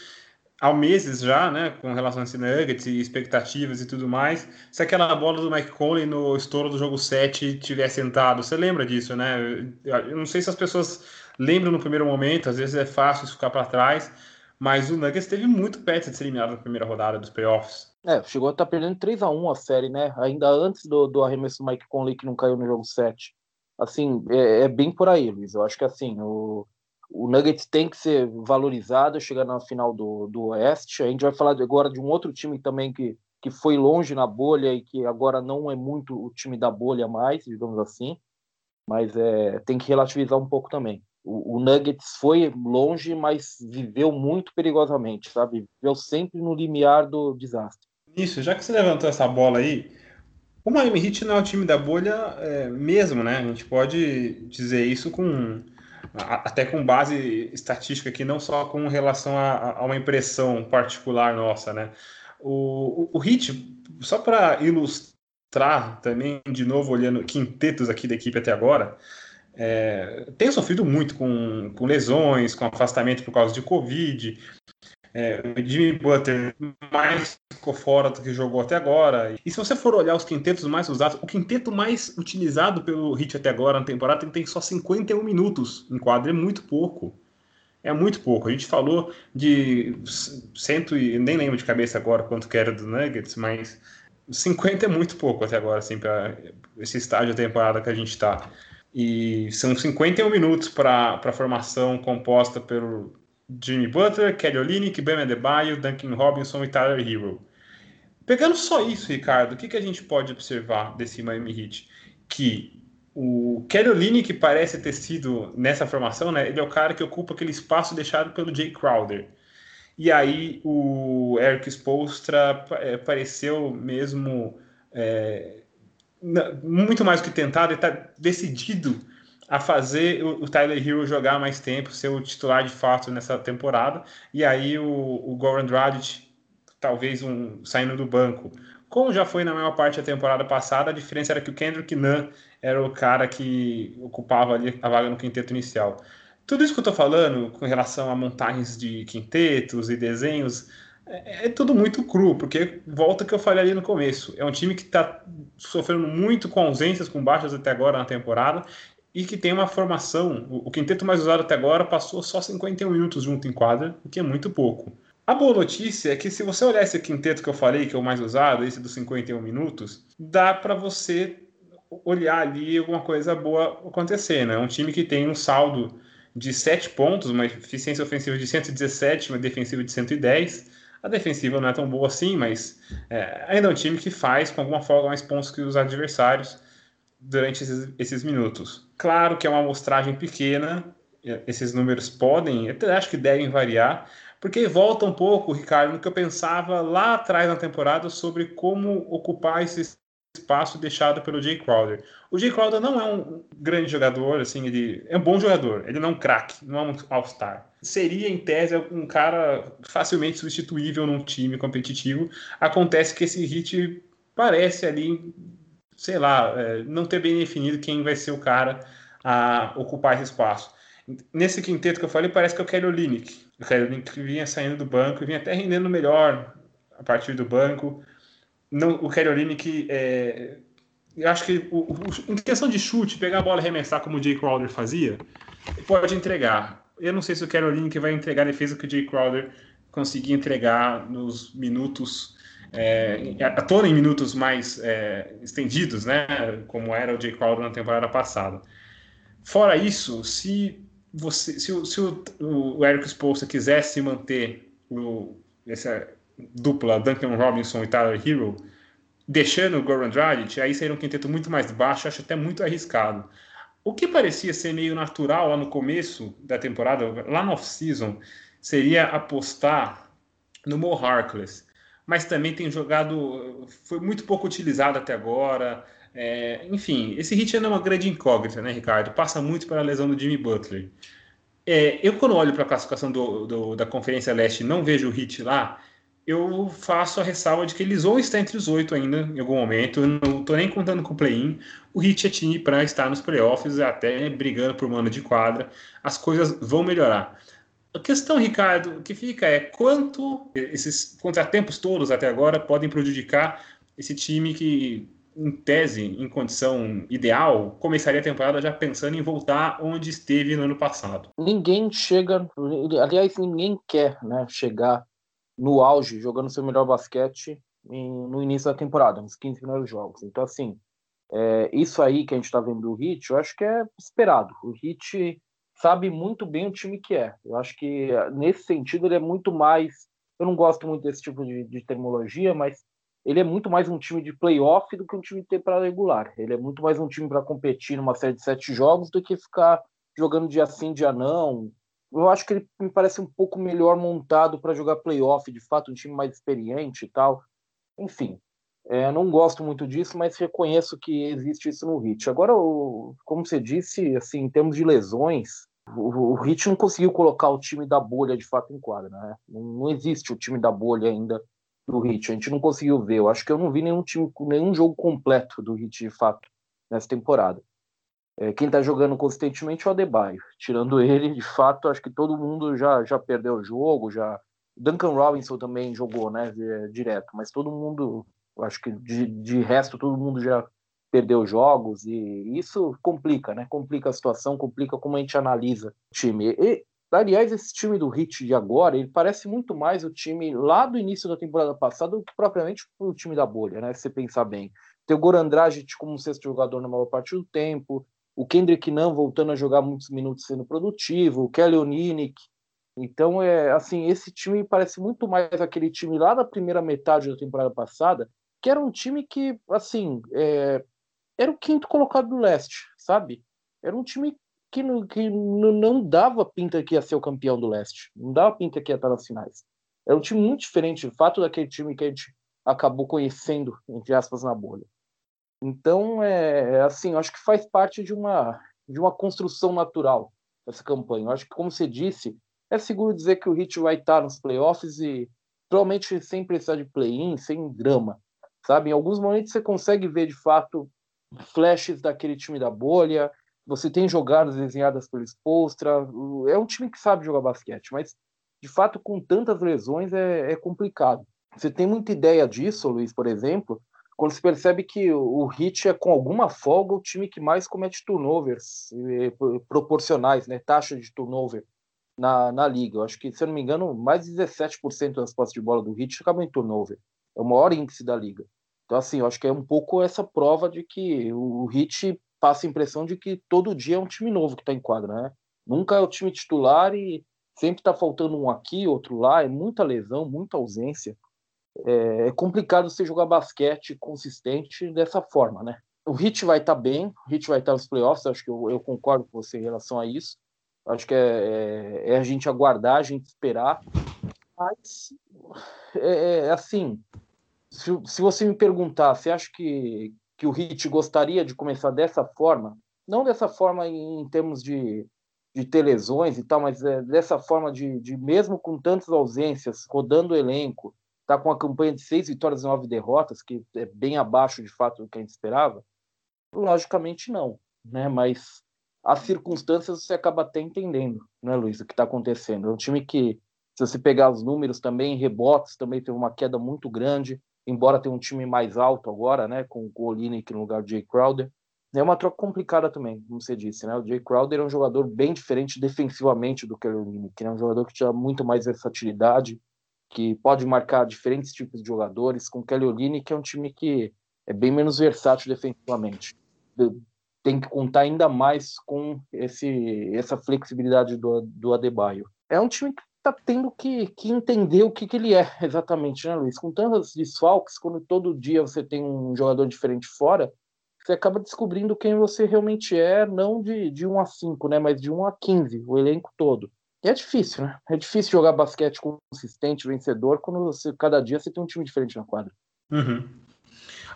há meses já, né, com relação a esse Nuggets e expectativas e tudo mais, se aquela bola do Mike Conley no estouro do jogo 7 tivesse entrado. Você lembra disso, né? Eu não sei se as pessoas lembram no primeiro momento, às vezes é fácil ficar para trás, mas o Nuggets esteve muito perto de ser eliminado na primeira rodada dos playoffs. É, chegou a estar tá perdendo 3 a 1 a série, né? Ainda antes do, do arremesso do Mike Conley, que não caiu no jogo 7. Assim, é, é bem por aí, Luiz. Eu acho que assim, o, o Nuggets tem que ser valorizado, chegar na final do, do Oeste. A gente vai falar agora de um outro time também que, que foi longe na bolha e que agora não é muito o time da bolha mais, digamos assim. Mas é, tem que relativizar um pouco também. O, Nuggets foi longe, mas viveu muito perigosamente, sabe? Viveu sempre no limiar do desastre. Isso, já que você levantou essa bola aí, o Miami Heat não é o time da bolha é, mesmo, né? A gente pode dizer isso com até com base estatística aqui, não só com relação a, a uma impressão particular nossa, né? O, o, o Heat, só para ilustrar também, de novo, olhando quintetos aqui da equipe até agora, é, tem sofrido muito com, com lesões, com afastamento por causa de Covid, é, Jimmy Butler mais ficou fora do que jogou até agora. E se você for olhar os quintetos mais usados, o quinteto mais utilizado pelo Hit até agora na temporada tem, tem só 51 minutos em quadro, é muito pouco. É muito pouco. A gente falou de cento e nem lembro de cabeça agora quanto que era do Nuggets, mas 50 é muito pouco até agora, assim, para esse estágio da temporada que a gente está. E são 51 minutos para a formação composta pelo Jimmy Butler, Kelly Olynyk, Bam Adebayo, Duncan Robinson e Tyler Hero. Pegando só isso, Ricardo, o que, que a gente pode observar desse Miami Heat? Que o Kelly Olynyk parece ter sido, nessa formação, né, ele é o cara que ocupa aquele espaço deixado pelo Jay Crowder. E aí o Eric Spolstra é, pareceu mesmo é, muito mais do que tentado, ele está decidido a fazer o, Tyler Hero jogar mais tempo, ser o titular de fato nessa temporada. E aí o, o Goran Dragic, talvez um saindo do banco. Como já foi na maior parte da temporada passada, a diferença era que o Kendrick Nunn era o cara que ocupava ali a vaga no quinteto inicial. Tudo isso que eu estou falando com relação a montagens de quintetos e desenhos é, é, tudo muito cru, porque volta que eu falei ali no começo. É um time que está sofrendo muito com ausências, com baixas até agora na temporada, e que tem uma formação. O, quinteto mais usado até agora passou só 51 minutos junto em quadra, o que é muito pouco. A boa notícia é que se você olhar esse quinteto que eu falei, que é o mais usado, esse dos 51 minutos, dá para você olhar ali alguma coisa boa acontecer, né? É um time que tem um saldo de 7 pontos, uma eficiência ofensiva de 117, uma defensiva de 110. A defensiva não é tão boa assim, mas é, ainda é um time que faz com alguma folga mais pontos que os adversários durante esses, esses minutos. Claro que é uma amostragem pequena, esses números podem, até acho que devem variar, porque volta um pouco, Ricardo, no que eu pensava lá atrás na temporada sobre como ocupar esse espaço deixado pelo Jay Crowder. O Jay Crowder não é um grande jogador, assim, ele é um bom jogador, ele não é um craque, não é um all-star. Seria, em tese, um cara facilmente substituível num time competitivo. Acontece que esse hit parece ali sei lá, é, não ter bem definido quem vai ser o cara a ocupar esse espaço. Nesse quinteto que eu falei, parece que é o Kelly Olynyk. O Kelly Olynyk vinha saindo do banco, vinha até rendendo melhor a partir do banco. Não, o Kelly Olynyk, é, eu acho que o, o, em questão de chute, pegar a bola e arremessar como o Jay Crowder fazia, pode entregar. Eu não sei se o Kelly Olynyk vai entregar a defesa que o Jay Crowder conseguia entregar nos minutos é, atua em minutos mais é, estendidos, né, como era o Jay Crowder na temporada passada. Fora isso, se você, se, o, se o, o Eric Spolstra quisesse manter o, essa dupla Duncan Robinson e Tyler Hero, deixando o Goran Dragic, aí seria um quinteto muito mais baixo, acho até muito arriscado. O que parecia ser meio natural lá no começo da temporada, lá no off-season, seria apostar no Mo Harkless mas também tem jogado, foi muito pouco utilizado até agora. É, enfim, esse hit ainda é uma grande incógnita, né, Ricardo? Passa muito pela lesão do Jimmy Butler. É, eu, quando olho para a classificação do, do, da Conferência Leste não vejo o hit lá, eu faço a ressalva de que eles vão estar entre os oito ainda em algum momento. Eu não estou nem contando com o play-in. O Hit é time para estar nos playoffs, até brigando por mano de quadra. As coisas vão melhorar. A questão, Ricardo, que fica é quanto esses contratempos todos até agora podem prejudicar esse time que, em tese, em condição ideal, começaria a temporada já pensando em voltar onde esteve no ano passado. Ninguém chega, aliás, ninguém quer né, chegar no auge, jogando seu melhor basquete no início da temporada, nos 15 primeiros jogos. Então, assim, é, isso aí que a gente está vendo do Hit, eu acho que é esperado. O Hit sabe muito bem o time que é. Eu acho que nesse sentido ele é muito mais. Eu não gosto muito desse tipo de, de terminologia, mas ele é muito mais um time de playoff do que um time de temporada regular. Ele é muito mais um time para competir numa série de sete jogos do que ficar jogando dia sim, dia não. Eu acho que ele me parece um pouco melhor montado para jogar playoff, de fato, um time mais experiente e tal. Enfim, é, não gosto muito disso, mas reconheço que existe isso no Hit. Agora, o, como você disse, assim, em termos de lesões, o, o Hit não conseguiu colocar o time da bolha de fato em quadra, né? Não, não, existe o time da bolha ainda do Hit. A gente não conseguiu ver. Eu acho que eu não vi nenhum time, nenhum jogo completo do Hit de fato nessa temporada. É, quem está jogando consistentemente é o Adebayo. Tirando ele, de fato, acho que todo mundo já, já perdeu o jogo, já. Duncan Robinson também jogou, né, direto, mas todo mundo, acho que de, de resto, todo mundo já perdeu jogos e isso complica, né? Complica a situação, complica como a gente analisa o time. E, aliás, esse time do Hit de agora, ele parece muito mais o time lá do início da temporada passada do que propriamente o time da bolha, né? Se você pensar bem. Tem o Goran Dragic como sexto jogador na maior parte do tempo, o Kendrick Nunn voltando a jogar muitos minutos sendo produtivo, o Kelly Olynyk. Então, é assim, esse time parece muito mais aquele time lá da primeira metade da temporada passada, que era um time que, assim, é, era o quinto colocado do leste, sabe? Era um time que, não, que não dava pinta que ia ser o campeão do leste, não dava pinta que ia estar nas finais. é um time muito diferente, de fato, daquele time que a gente acabou conhecendo, entre aspas, na bolha. Então, é, é assim, acho que faz parte de uma, de uma construção natural essa campanha. Eu acho que, como você disse, é seguro dizer que o Heat vai estar nos playoffs e provavelmente sem precisar de play-in, sem drama, sabe? Em alguns momentos você consegue ver, de fato, flashes daquele time da bolha, você tem jogadas desenhadas pelo Spolstra, é um time que sabe jogar basquete, mas, de fato, com tantas lesões é, é complicado. Você tem muita ideia disso, Luiz, por exemplo, quando se percebe que o Heat é, com alguma folga, o time que mais comete turnovers eh, proporcionais, né? Taxa de turnover na, na liga. Eu acho que, se eu não me engano, mais de 17% das posses de bola do Heat acabam em turnover. É o maior índice da liga. Então, assim, eu acho que é um pouco essa prova de que o Heat passa a impressão de que todo dia é um time novo que está em quadra, né? Nunca é o time titular e sempre está faltando um aqui, outro lá. É muita lesão, muita ausência é, é complicado você jogar basquete consistente dessa forma, né? O Hit vai estar tá bem, o Hit vai estar tá nos playoffs, acho que eu, eu, concordo com você em relação a isso. Acho que é, é, é a gente aguardar, a gente esperar. Mas, é, é, assim, se, se, você me perguntar, você acha que, que o Hit gostaria de começar dessa forma? Não dessa forma em, em termos de, de ter lesões e tal, mas é, dessa forma de, de, mesmo com tantas ausências, rodando o elenco, está com a campanha de seis vitórias e nove derrotas, que é bem abaixo de fato do que a gente esperava? Logicamente não, né? Mas as circunstâncias você acaba até entendendo, né, Luiz, o que está acontecendo. É um time que, se você pegar os números também, rebotes também teve uma queda muito grande, embora tenha um time mais alto agora, né, com o Olinick no lugar de Jay Crowder. É uma troca complicada também, como você disse, né? O Jay Crowder é um jogador bem diferente defensivamente do que o Olinick, é um jogador que tinha muito mais versatilidade, que pode marcar diferentes tipos de jogadores, com Kelly Olynyk, que é um time que é bem menos versátil defensivamente. Tem que contar ainda mais com esse, essa flexibilidade do, do Adebayo. É um time que está tendo que, que entender o que, que ele é [laughs] exatamente, né, Luiz? Com tantos desfalques, quando todo dia você tem um jogador diferente fora, você acaba descobrindo quem você realmente é, não de, de 1 a 5, né, mas de 1 a 15, o elenco todo. E é difícil, né? É difícil jogar basquete consistente, vencedor, quando você, cada dia você tem um time diferente na quadra. Uhum.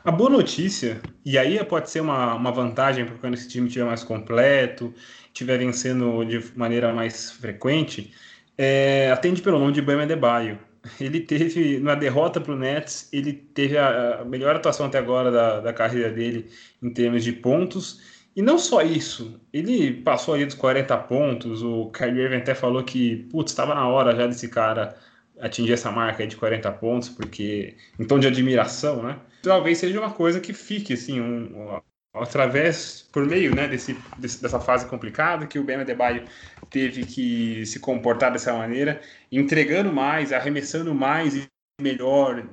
A boa notícia, e aí pode ser uma, uma vantagem para quando esse time estiver mais completo, estiver vencendo de maneira mais frequente, é, atende pelo nome de Bam Adebayo. [laughs] Ele teve, na derrota para o Nets, ele teve a, a, melhor atuação até agora da, da carreira dele em termos de pontos e não só isso, ele passou ali dos 40 pontos, o Kyrie Irving até falou que, putz, estava na hora já desse cara atingir essa marca de 40 pontos, porque em tom de admiração, né? Talvez seja uma coisa que fique, assim, um, um, através, por meio né, desse, desse, dessa fase complicada, que o Ben Adebayo teve que se comportar dessa maneira, entregando mais, arremessando mais e melhor,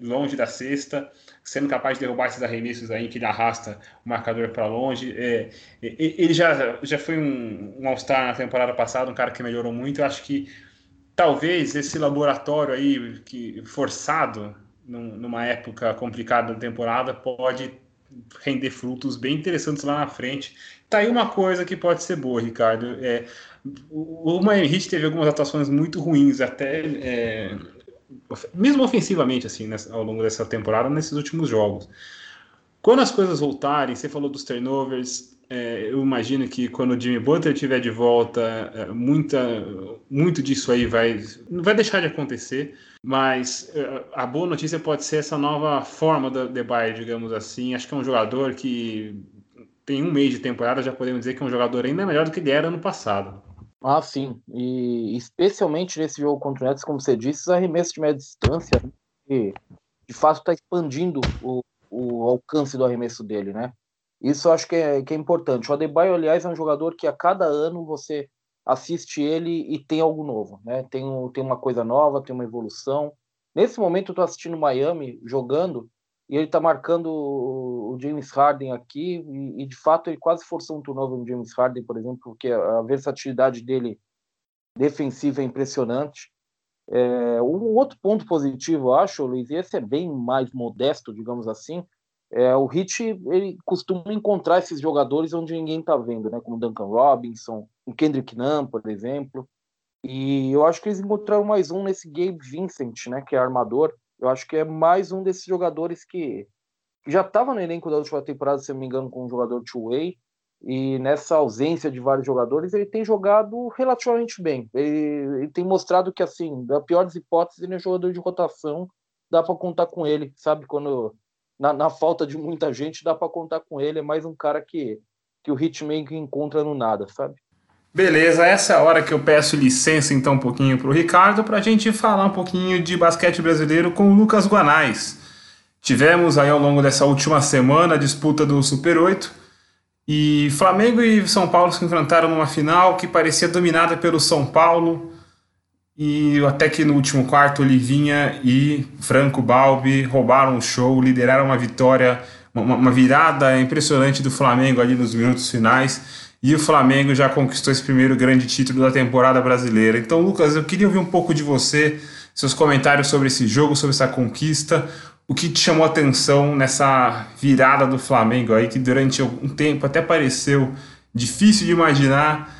longe da cesta, sendo capaz de derrubar esses arremessos aí que ele arrasta o marcador para longe. É, ele já, já foi um, um All-Star na temporada passada, um cara que melhorou muito. Eu acho que talvez esse laboratório aí que forçado num, numa época complicada da temporada pode render frutos bem interessantes lá na frente. Tá aí uma coisa que pode ser boa, Ricardo. É, o Miami Heat teve algumas atuações muito ruins, até é, mesmo ofensivamente, assim, ao longo dessa temporada, nesses últimos jogos. Quando as coisas voltarem, você falou dos turnovers, é, eu imagino que quando o Jimmy Butler estiver de volta, é, muita, muito disso aí vai, vai deixar de acontecer, mas é, a boa notícia pode ser essa nova forma do Debye, digamos assim. Acho que é um jogador que tem um mês de temporada, já podemos dizer que é um jogador ainda melhor do que ele era no passado. Ah, sim. E especialmente nesse jogo contra o Nets, como você disse, os arremessos de média distância, que de fato está expandindo o, o alcance do arremesso dele, né? Isso eu acho que é, que é importante. O Adebayo, aliás, é um jogador que a cada ano você assiste ele e tem algo novo, né? Tem, tem uma coisa nova, tem uma evolução. Nesse momento eu estou assistindo Miami jogando e ele está marcando o James Harden aqui, e, e, de fato ele quase forçou um turnover no James Harden, por exemplo, porque a, versatilidade dele defensiva é impressionante. É, um outro ponto positivo, acho, Luiz, e esse é bem mais modesto, digamos assim, é, o Hit ele costuma encontrar esses jogadores onde ninguém está vendo, né? Como Duncan Robinson, o Kendrick Nunn, por exemplo. E eu acho que eles encontraram mais um nesse Gabe Vincent, né, que é armador. Eu acho que é mais um desses jogadores que já estava no elenco da última temporada, se não me engano, com um jogador two-way. E nessa ausência de vários jogadores, ele tem jogado relativamente bem. Ele, ele tem mostrado que, assim, da pior das hipóteses, ele é jogador de rotação. Dá para contar com ele, sabe? Quando na, na falta de muita gente, dá para contar com ele. É mais um cara que, que o Hitmaker encontra no nada, sabe? Beleza, essa é a hora que eu peço licença então um pouquinho para o Ricardo para a gente falar um pouquinho de basquete brasileiro com o Lucas Guanais. Tivemos aí ao longo dessa última semana a disputa do Super 8 e Flamengo e São Paulo se enfrentaram numa final que parecia dominada pelo São Paulo e até que no último quarto Olivinha e Franco Balbi roubaram o show, lideraram uma vitória, uma, uma virada impressionante do Flamengo ali nos minutos finais e o Flamengo já conquistou esse primeiro grande título da temporada brasileira. Então, Lucas, eu queria ouvir um pouco de você, seus comentários sobre esse jogo, sobre essa conquista. O que te chamou a atenção nessa virada do Flamengo aí, que durante um tempo até pareceu difícil de imaginar,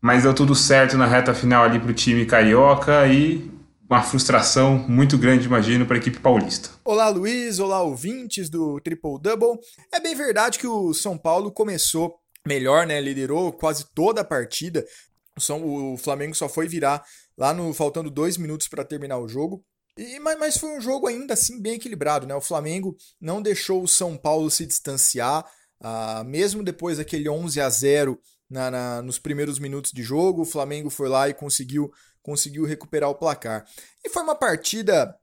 mas deu tudo certo na reta final ali para o time carioca e uma frustração muito grande, imagino, para a equipe paulista. Olá, Luiz. Olá, ouvintes do Triple Double. É bem verdade que o São Paulo começou melhor, né? Liderou quase toda a partida. O Flamengo só foi virar lá no faltando dois minutos para terminar o jogo. E, mas, mas, foi um jogo ainda assim bem equilibrado, né? O Flamengo não deixou o São Paulo se distanciar, uh, mesmo depois daquele 11 a 0 na, na, nos primeiros minutos de jogo, o Flamengo foi lá e conseguiu, conseguiu recuperar o placar. E foi uma partida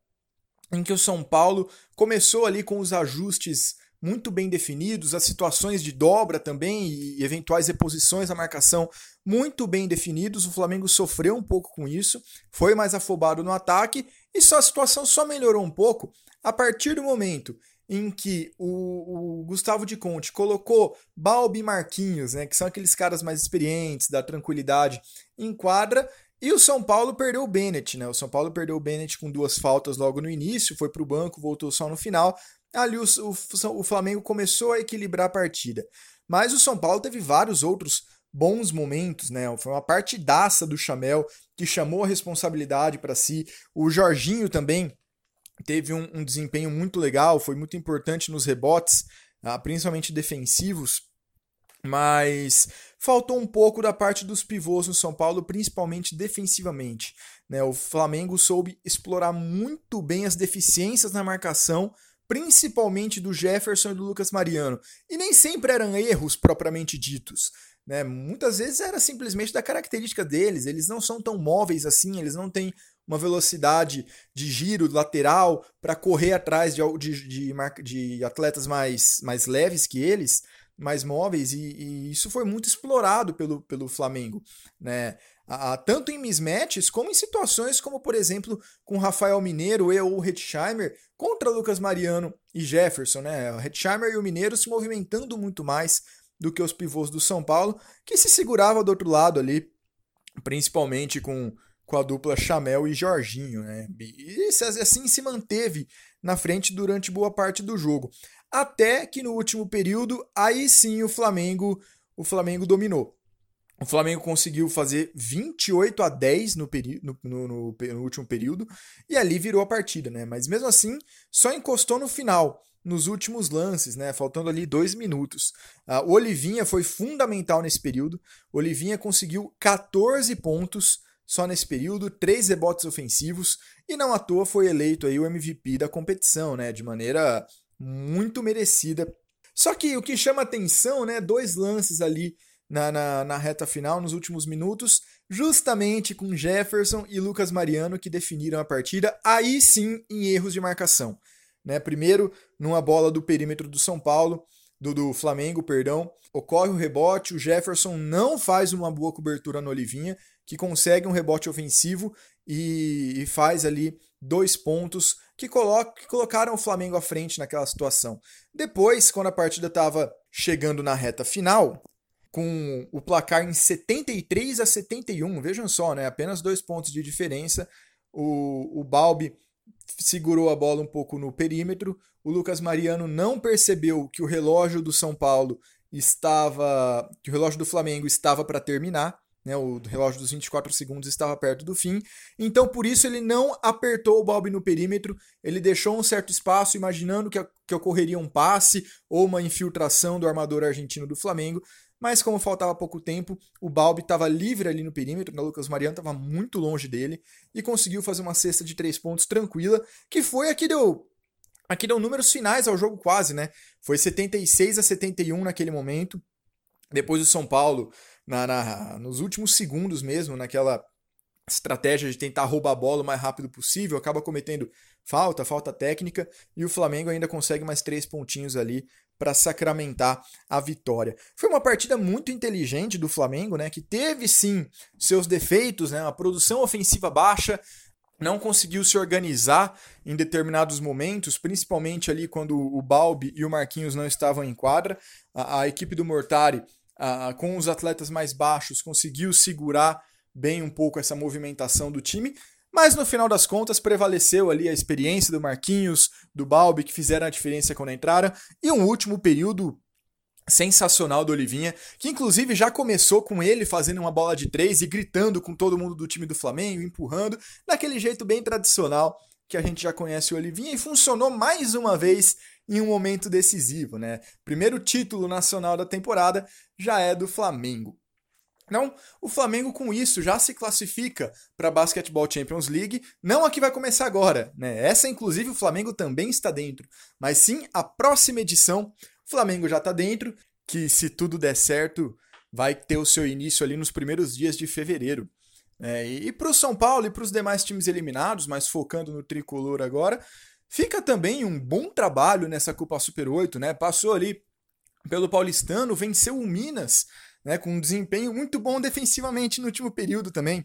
em que o São Paulo começou ali com os ajustes muito bem definidos, as situações de dobra também e eventuais reposições à marcação muito bem definidos. O Flamengo sofreu um pouco com isso, foi mais afobado no ataque e só a situação só melhorou um pouco a partir do momento em que o, o Gustavo de Conte colocou Balbi Marquinhos, né, que são aqueles caras mais experientes, da tranquilidade, em quadra, e o São Paulo perdeu o Bennett, né? O São Paulo perdeu o Bennett com duas faltas logo no início, foi para o banco, voltou só no final, ali o, o, o Flamengo começou a equilibrar a partida. Mas o São Paulo teve vários outros bons momentos, né? Foi uma partidaça do Chamel que chamou a responsabilidade para si. O Jorginho também teve um, um, desempenho muito legal, foi muito importante nos rebotes, ah, principalmente defensivos. Mas faltou um pouco da parte dos pivôs no São Paulo, principalmente defensivamente. Né? O Flamengo soube explorar muito bem as deficiências na marcação principalmente do Jefferson e do Lucas Mariano. E nem sempre eram erros propriamente ditos. Né? Muitas vezes era simplesmente da característica deles. Eles não são tão móveis assim, eles não têm uma velocidade de giro lateral para correr atrás de, de, de, de, atletas mais, mais leves que eles, mais móveis, e, e, isso foi muito explorado pelo, pelo Flamengo. Né? Tanto em mismatches como em situações como, por exemplo, com Rafael Mineiro e o Hetzheimer contra Lucas Mariano e Jefferson, né? O Hetzheimer e o Mineiro se movimentando muito mais do que os pivôs do São Paulo, que se segurava do outro lado ali, principalmente com, com a dupla Chamel e Jorginho, né? E assim se manteve na frente durante boa parte do jogo. Até que no último período, aí sim o Flamengo, o Flamengo dominou. O Flamengo conseguiu fazer 28 a 10 no, no, no, no, último período e ali virou a partida, né? Mas mesmo assim, só encostou no final, nos últimos lances, né? Faltando ali dois minutos. Uh, o Olivinha foi fundamental nesse período. O Olivinha conseguiu 14 pontos só nesse período, três rebotes ofensivos e não à toa foi eleito aí o MVP da competição, né? De maneira muito merecida. Só que o que chama atenção, né? Dois lances ali na, na, na, reta final, nos últimos minutos, justamente com Jefferson e Lucas Mariano que definiram a partida, aí sim em erros de marcação. Né? Primeiro, numa bola do perímetro do São Paulo, do, do Flamengo, perdão, ocorre o rebote, o Jefferson não faz uma boa cobertura no Olivinha, que consegue um rebote ofensivo e, e faz ali dois pontos que, coloca, que colocaram o Flamengo à frente naquela situação. Depois, quando a partida estava chegando na reta final, com o placar em 73 a 71. Vejam só, né? Apenas dois pontos de diferença. O, o Balbi segurou a bola um pouco no perímetro. O Lucas Mariano não percebeu que o relógio do São Paulo estava. que o relógio do Flamengo estava para terminar. né, o relógio dos 24 segundos estava perto do fim, então por isso ele não apertou o Balbi no perímetro, ele deixou um certo espaço, imaginando que, que ocorreria um passe ou uma infiltração do armador argentino do Flamengo, mas como faltava pouco tempo, o Balbi estava livre ali no perímetro, né? o Lucas Mariano estava muito longe dele e conseguiu fazer uma cesta de três pontos tranquila, que foi a que deu Aqui deu números finais ao jogo quase, né? Foi 76 a 71 naquele momento. Depois o São Paulo, na, na, nos últimos segundos mesmo, naquela estratégia de tentar roubar a bola o mais rápido possível, acaba cometendo falta, falta técnica, e o Flamengo ainda consegue mais três pontinhos ali para sacramentar a vitória. Foi uma partida muito inteligente do Flamengo, né, que teve sim seus defeitos, né, a produção ofensiva baixa, não conseguiu se organizar em determinados momentos, principalmente ali quando o Balbi e o Marquinhos não estavam em quadra. A, a equipe do Mortari, a, com os atletas mais baixos, conseguiu segurar bem um pouco essa movimentação do time, mas no final das contas prevaleceu ali a experiência do Marquinhos, do Balbi, que fizeram a diferença quando entraram, e um último período sensacional do Olivinha, que inclusive já começou com ele fazendo uma bola de três e gritando com todo mundo do time do Flamengo, empurrando, daquele jeito bem tradicional que a gente já conhece o Olivinha e funcionou mais uma vez em um momento decisivo, né? Primeiro título nacional da temporada já é do Flamengo. Então, o Flamengo com isso já se classifica para a Basketball Champions League, não a que vai começar agora, né? Essa inclusive o Flamengo também está dentro, mas sim a próxima edição o Flamengo já está dentro, que se tudo der certo, vai ter o seu início ali nos primeiros dias de fevereiro. É, e para o São Paulo e para os demais times eliminados, mas focando no tricolor agora, fica também um bom trabalho nessa Copa Super 8, né? Passou ali pelo Paulistano, venceu o Minas, né? Com um desempenho muito bom defensivamente no último período também.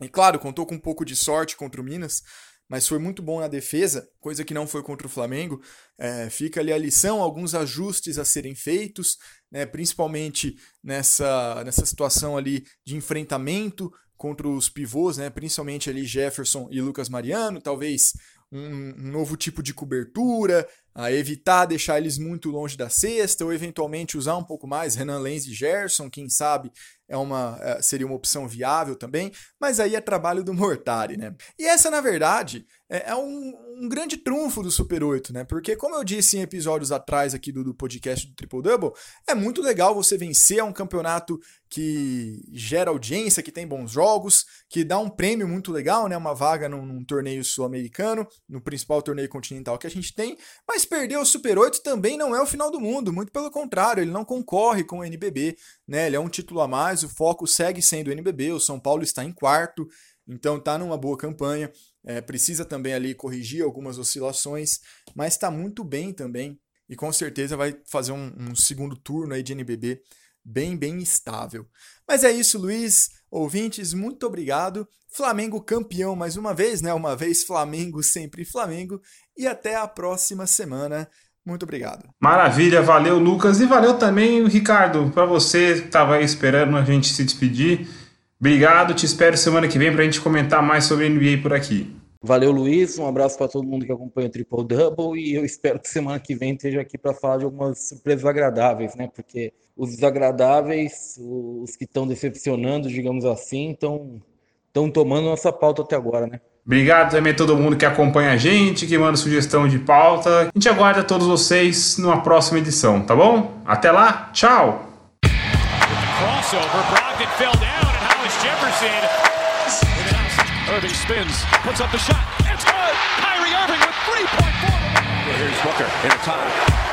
E claro, contou com um pouco de sorte contra o Minas, mas foi muito bom na defesa, coisa que não foi contra o Flamengo. É, fica ali a lição, alguns ajustes a serem feitos, né, principalmente nessa, nessa situação ali de enfrentamento contra os pivôs, né, principalmente ali Jefferson e Lucas Mariano, talvez um, novo tipo de cobertura, a evitar deixar eles muito longe da cesta, ou eventualmente usar um pouco mais Renan Lenz e Gerson, quem sabe é uma, é, seria uma opção viável também, mas aí é trabalho do Mortari, né? E essa, na verdade, é, é um, um, grande trunfo do Super 8, né? Porque, como eu disse em episódios atrás aqui do, do podcast do Triple Double, é muito legal você vencer um campeonato que gera audiência, que tem bons jogos, que dá um prêmio muito legal, né? Uma vaga num, num torneio sul-americano, no principal torneio continental que a gente tem, mas perder o Super 8 também não é o final do mundo, muito pelo contrário, ele não concorre com o NBB, né? Ele é um título a mais, o foco segue sendo o NBB, o São Paulo está em quarto, então está numa boa campanha, é, precisa também ali corrigir algumas oscilações, mas está muito bem também e com certeza vai fazer um, um segundo turno aí de NBB bem, bem estável. Mas é isso, Luiz. Ouvintes, muito obrigado. Flamengo campeão mais uma vez, né? Uma vez Flamengo, sempre Flamengo. E até a próxima semana. Muito obrigado. Maravilha, valeu, Lucas. E valeu também, Ricardo, para você que estava aí esperando a gente se despedir. Obrigado, te espero semana que vem para a gente comentar mais sobre NBA por aqui. Valeu, Luiz. Um abraço para todo mundo que acompanha o Triple Double e eu [laughs] espero que semana que vem esteja aqui para falar de algumas surpresas agradáveis, né? Porque os desagradáveis, os que estão decepcionando, digamos assim, estão estão tomando nossa pauta até agora, né? Obrigado também a todo mundo que acompanha a gente, que manda sugestão de pauta. A gente aguarda todos vocês numa próxima edição, tá bom? Até lá, tchau! Irving spins, puts up the shot. It's good. Kyrie Irving with 3.4. Here's Booker in a time.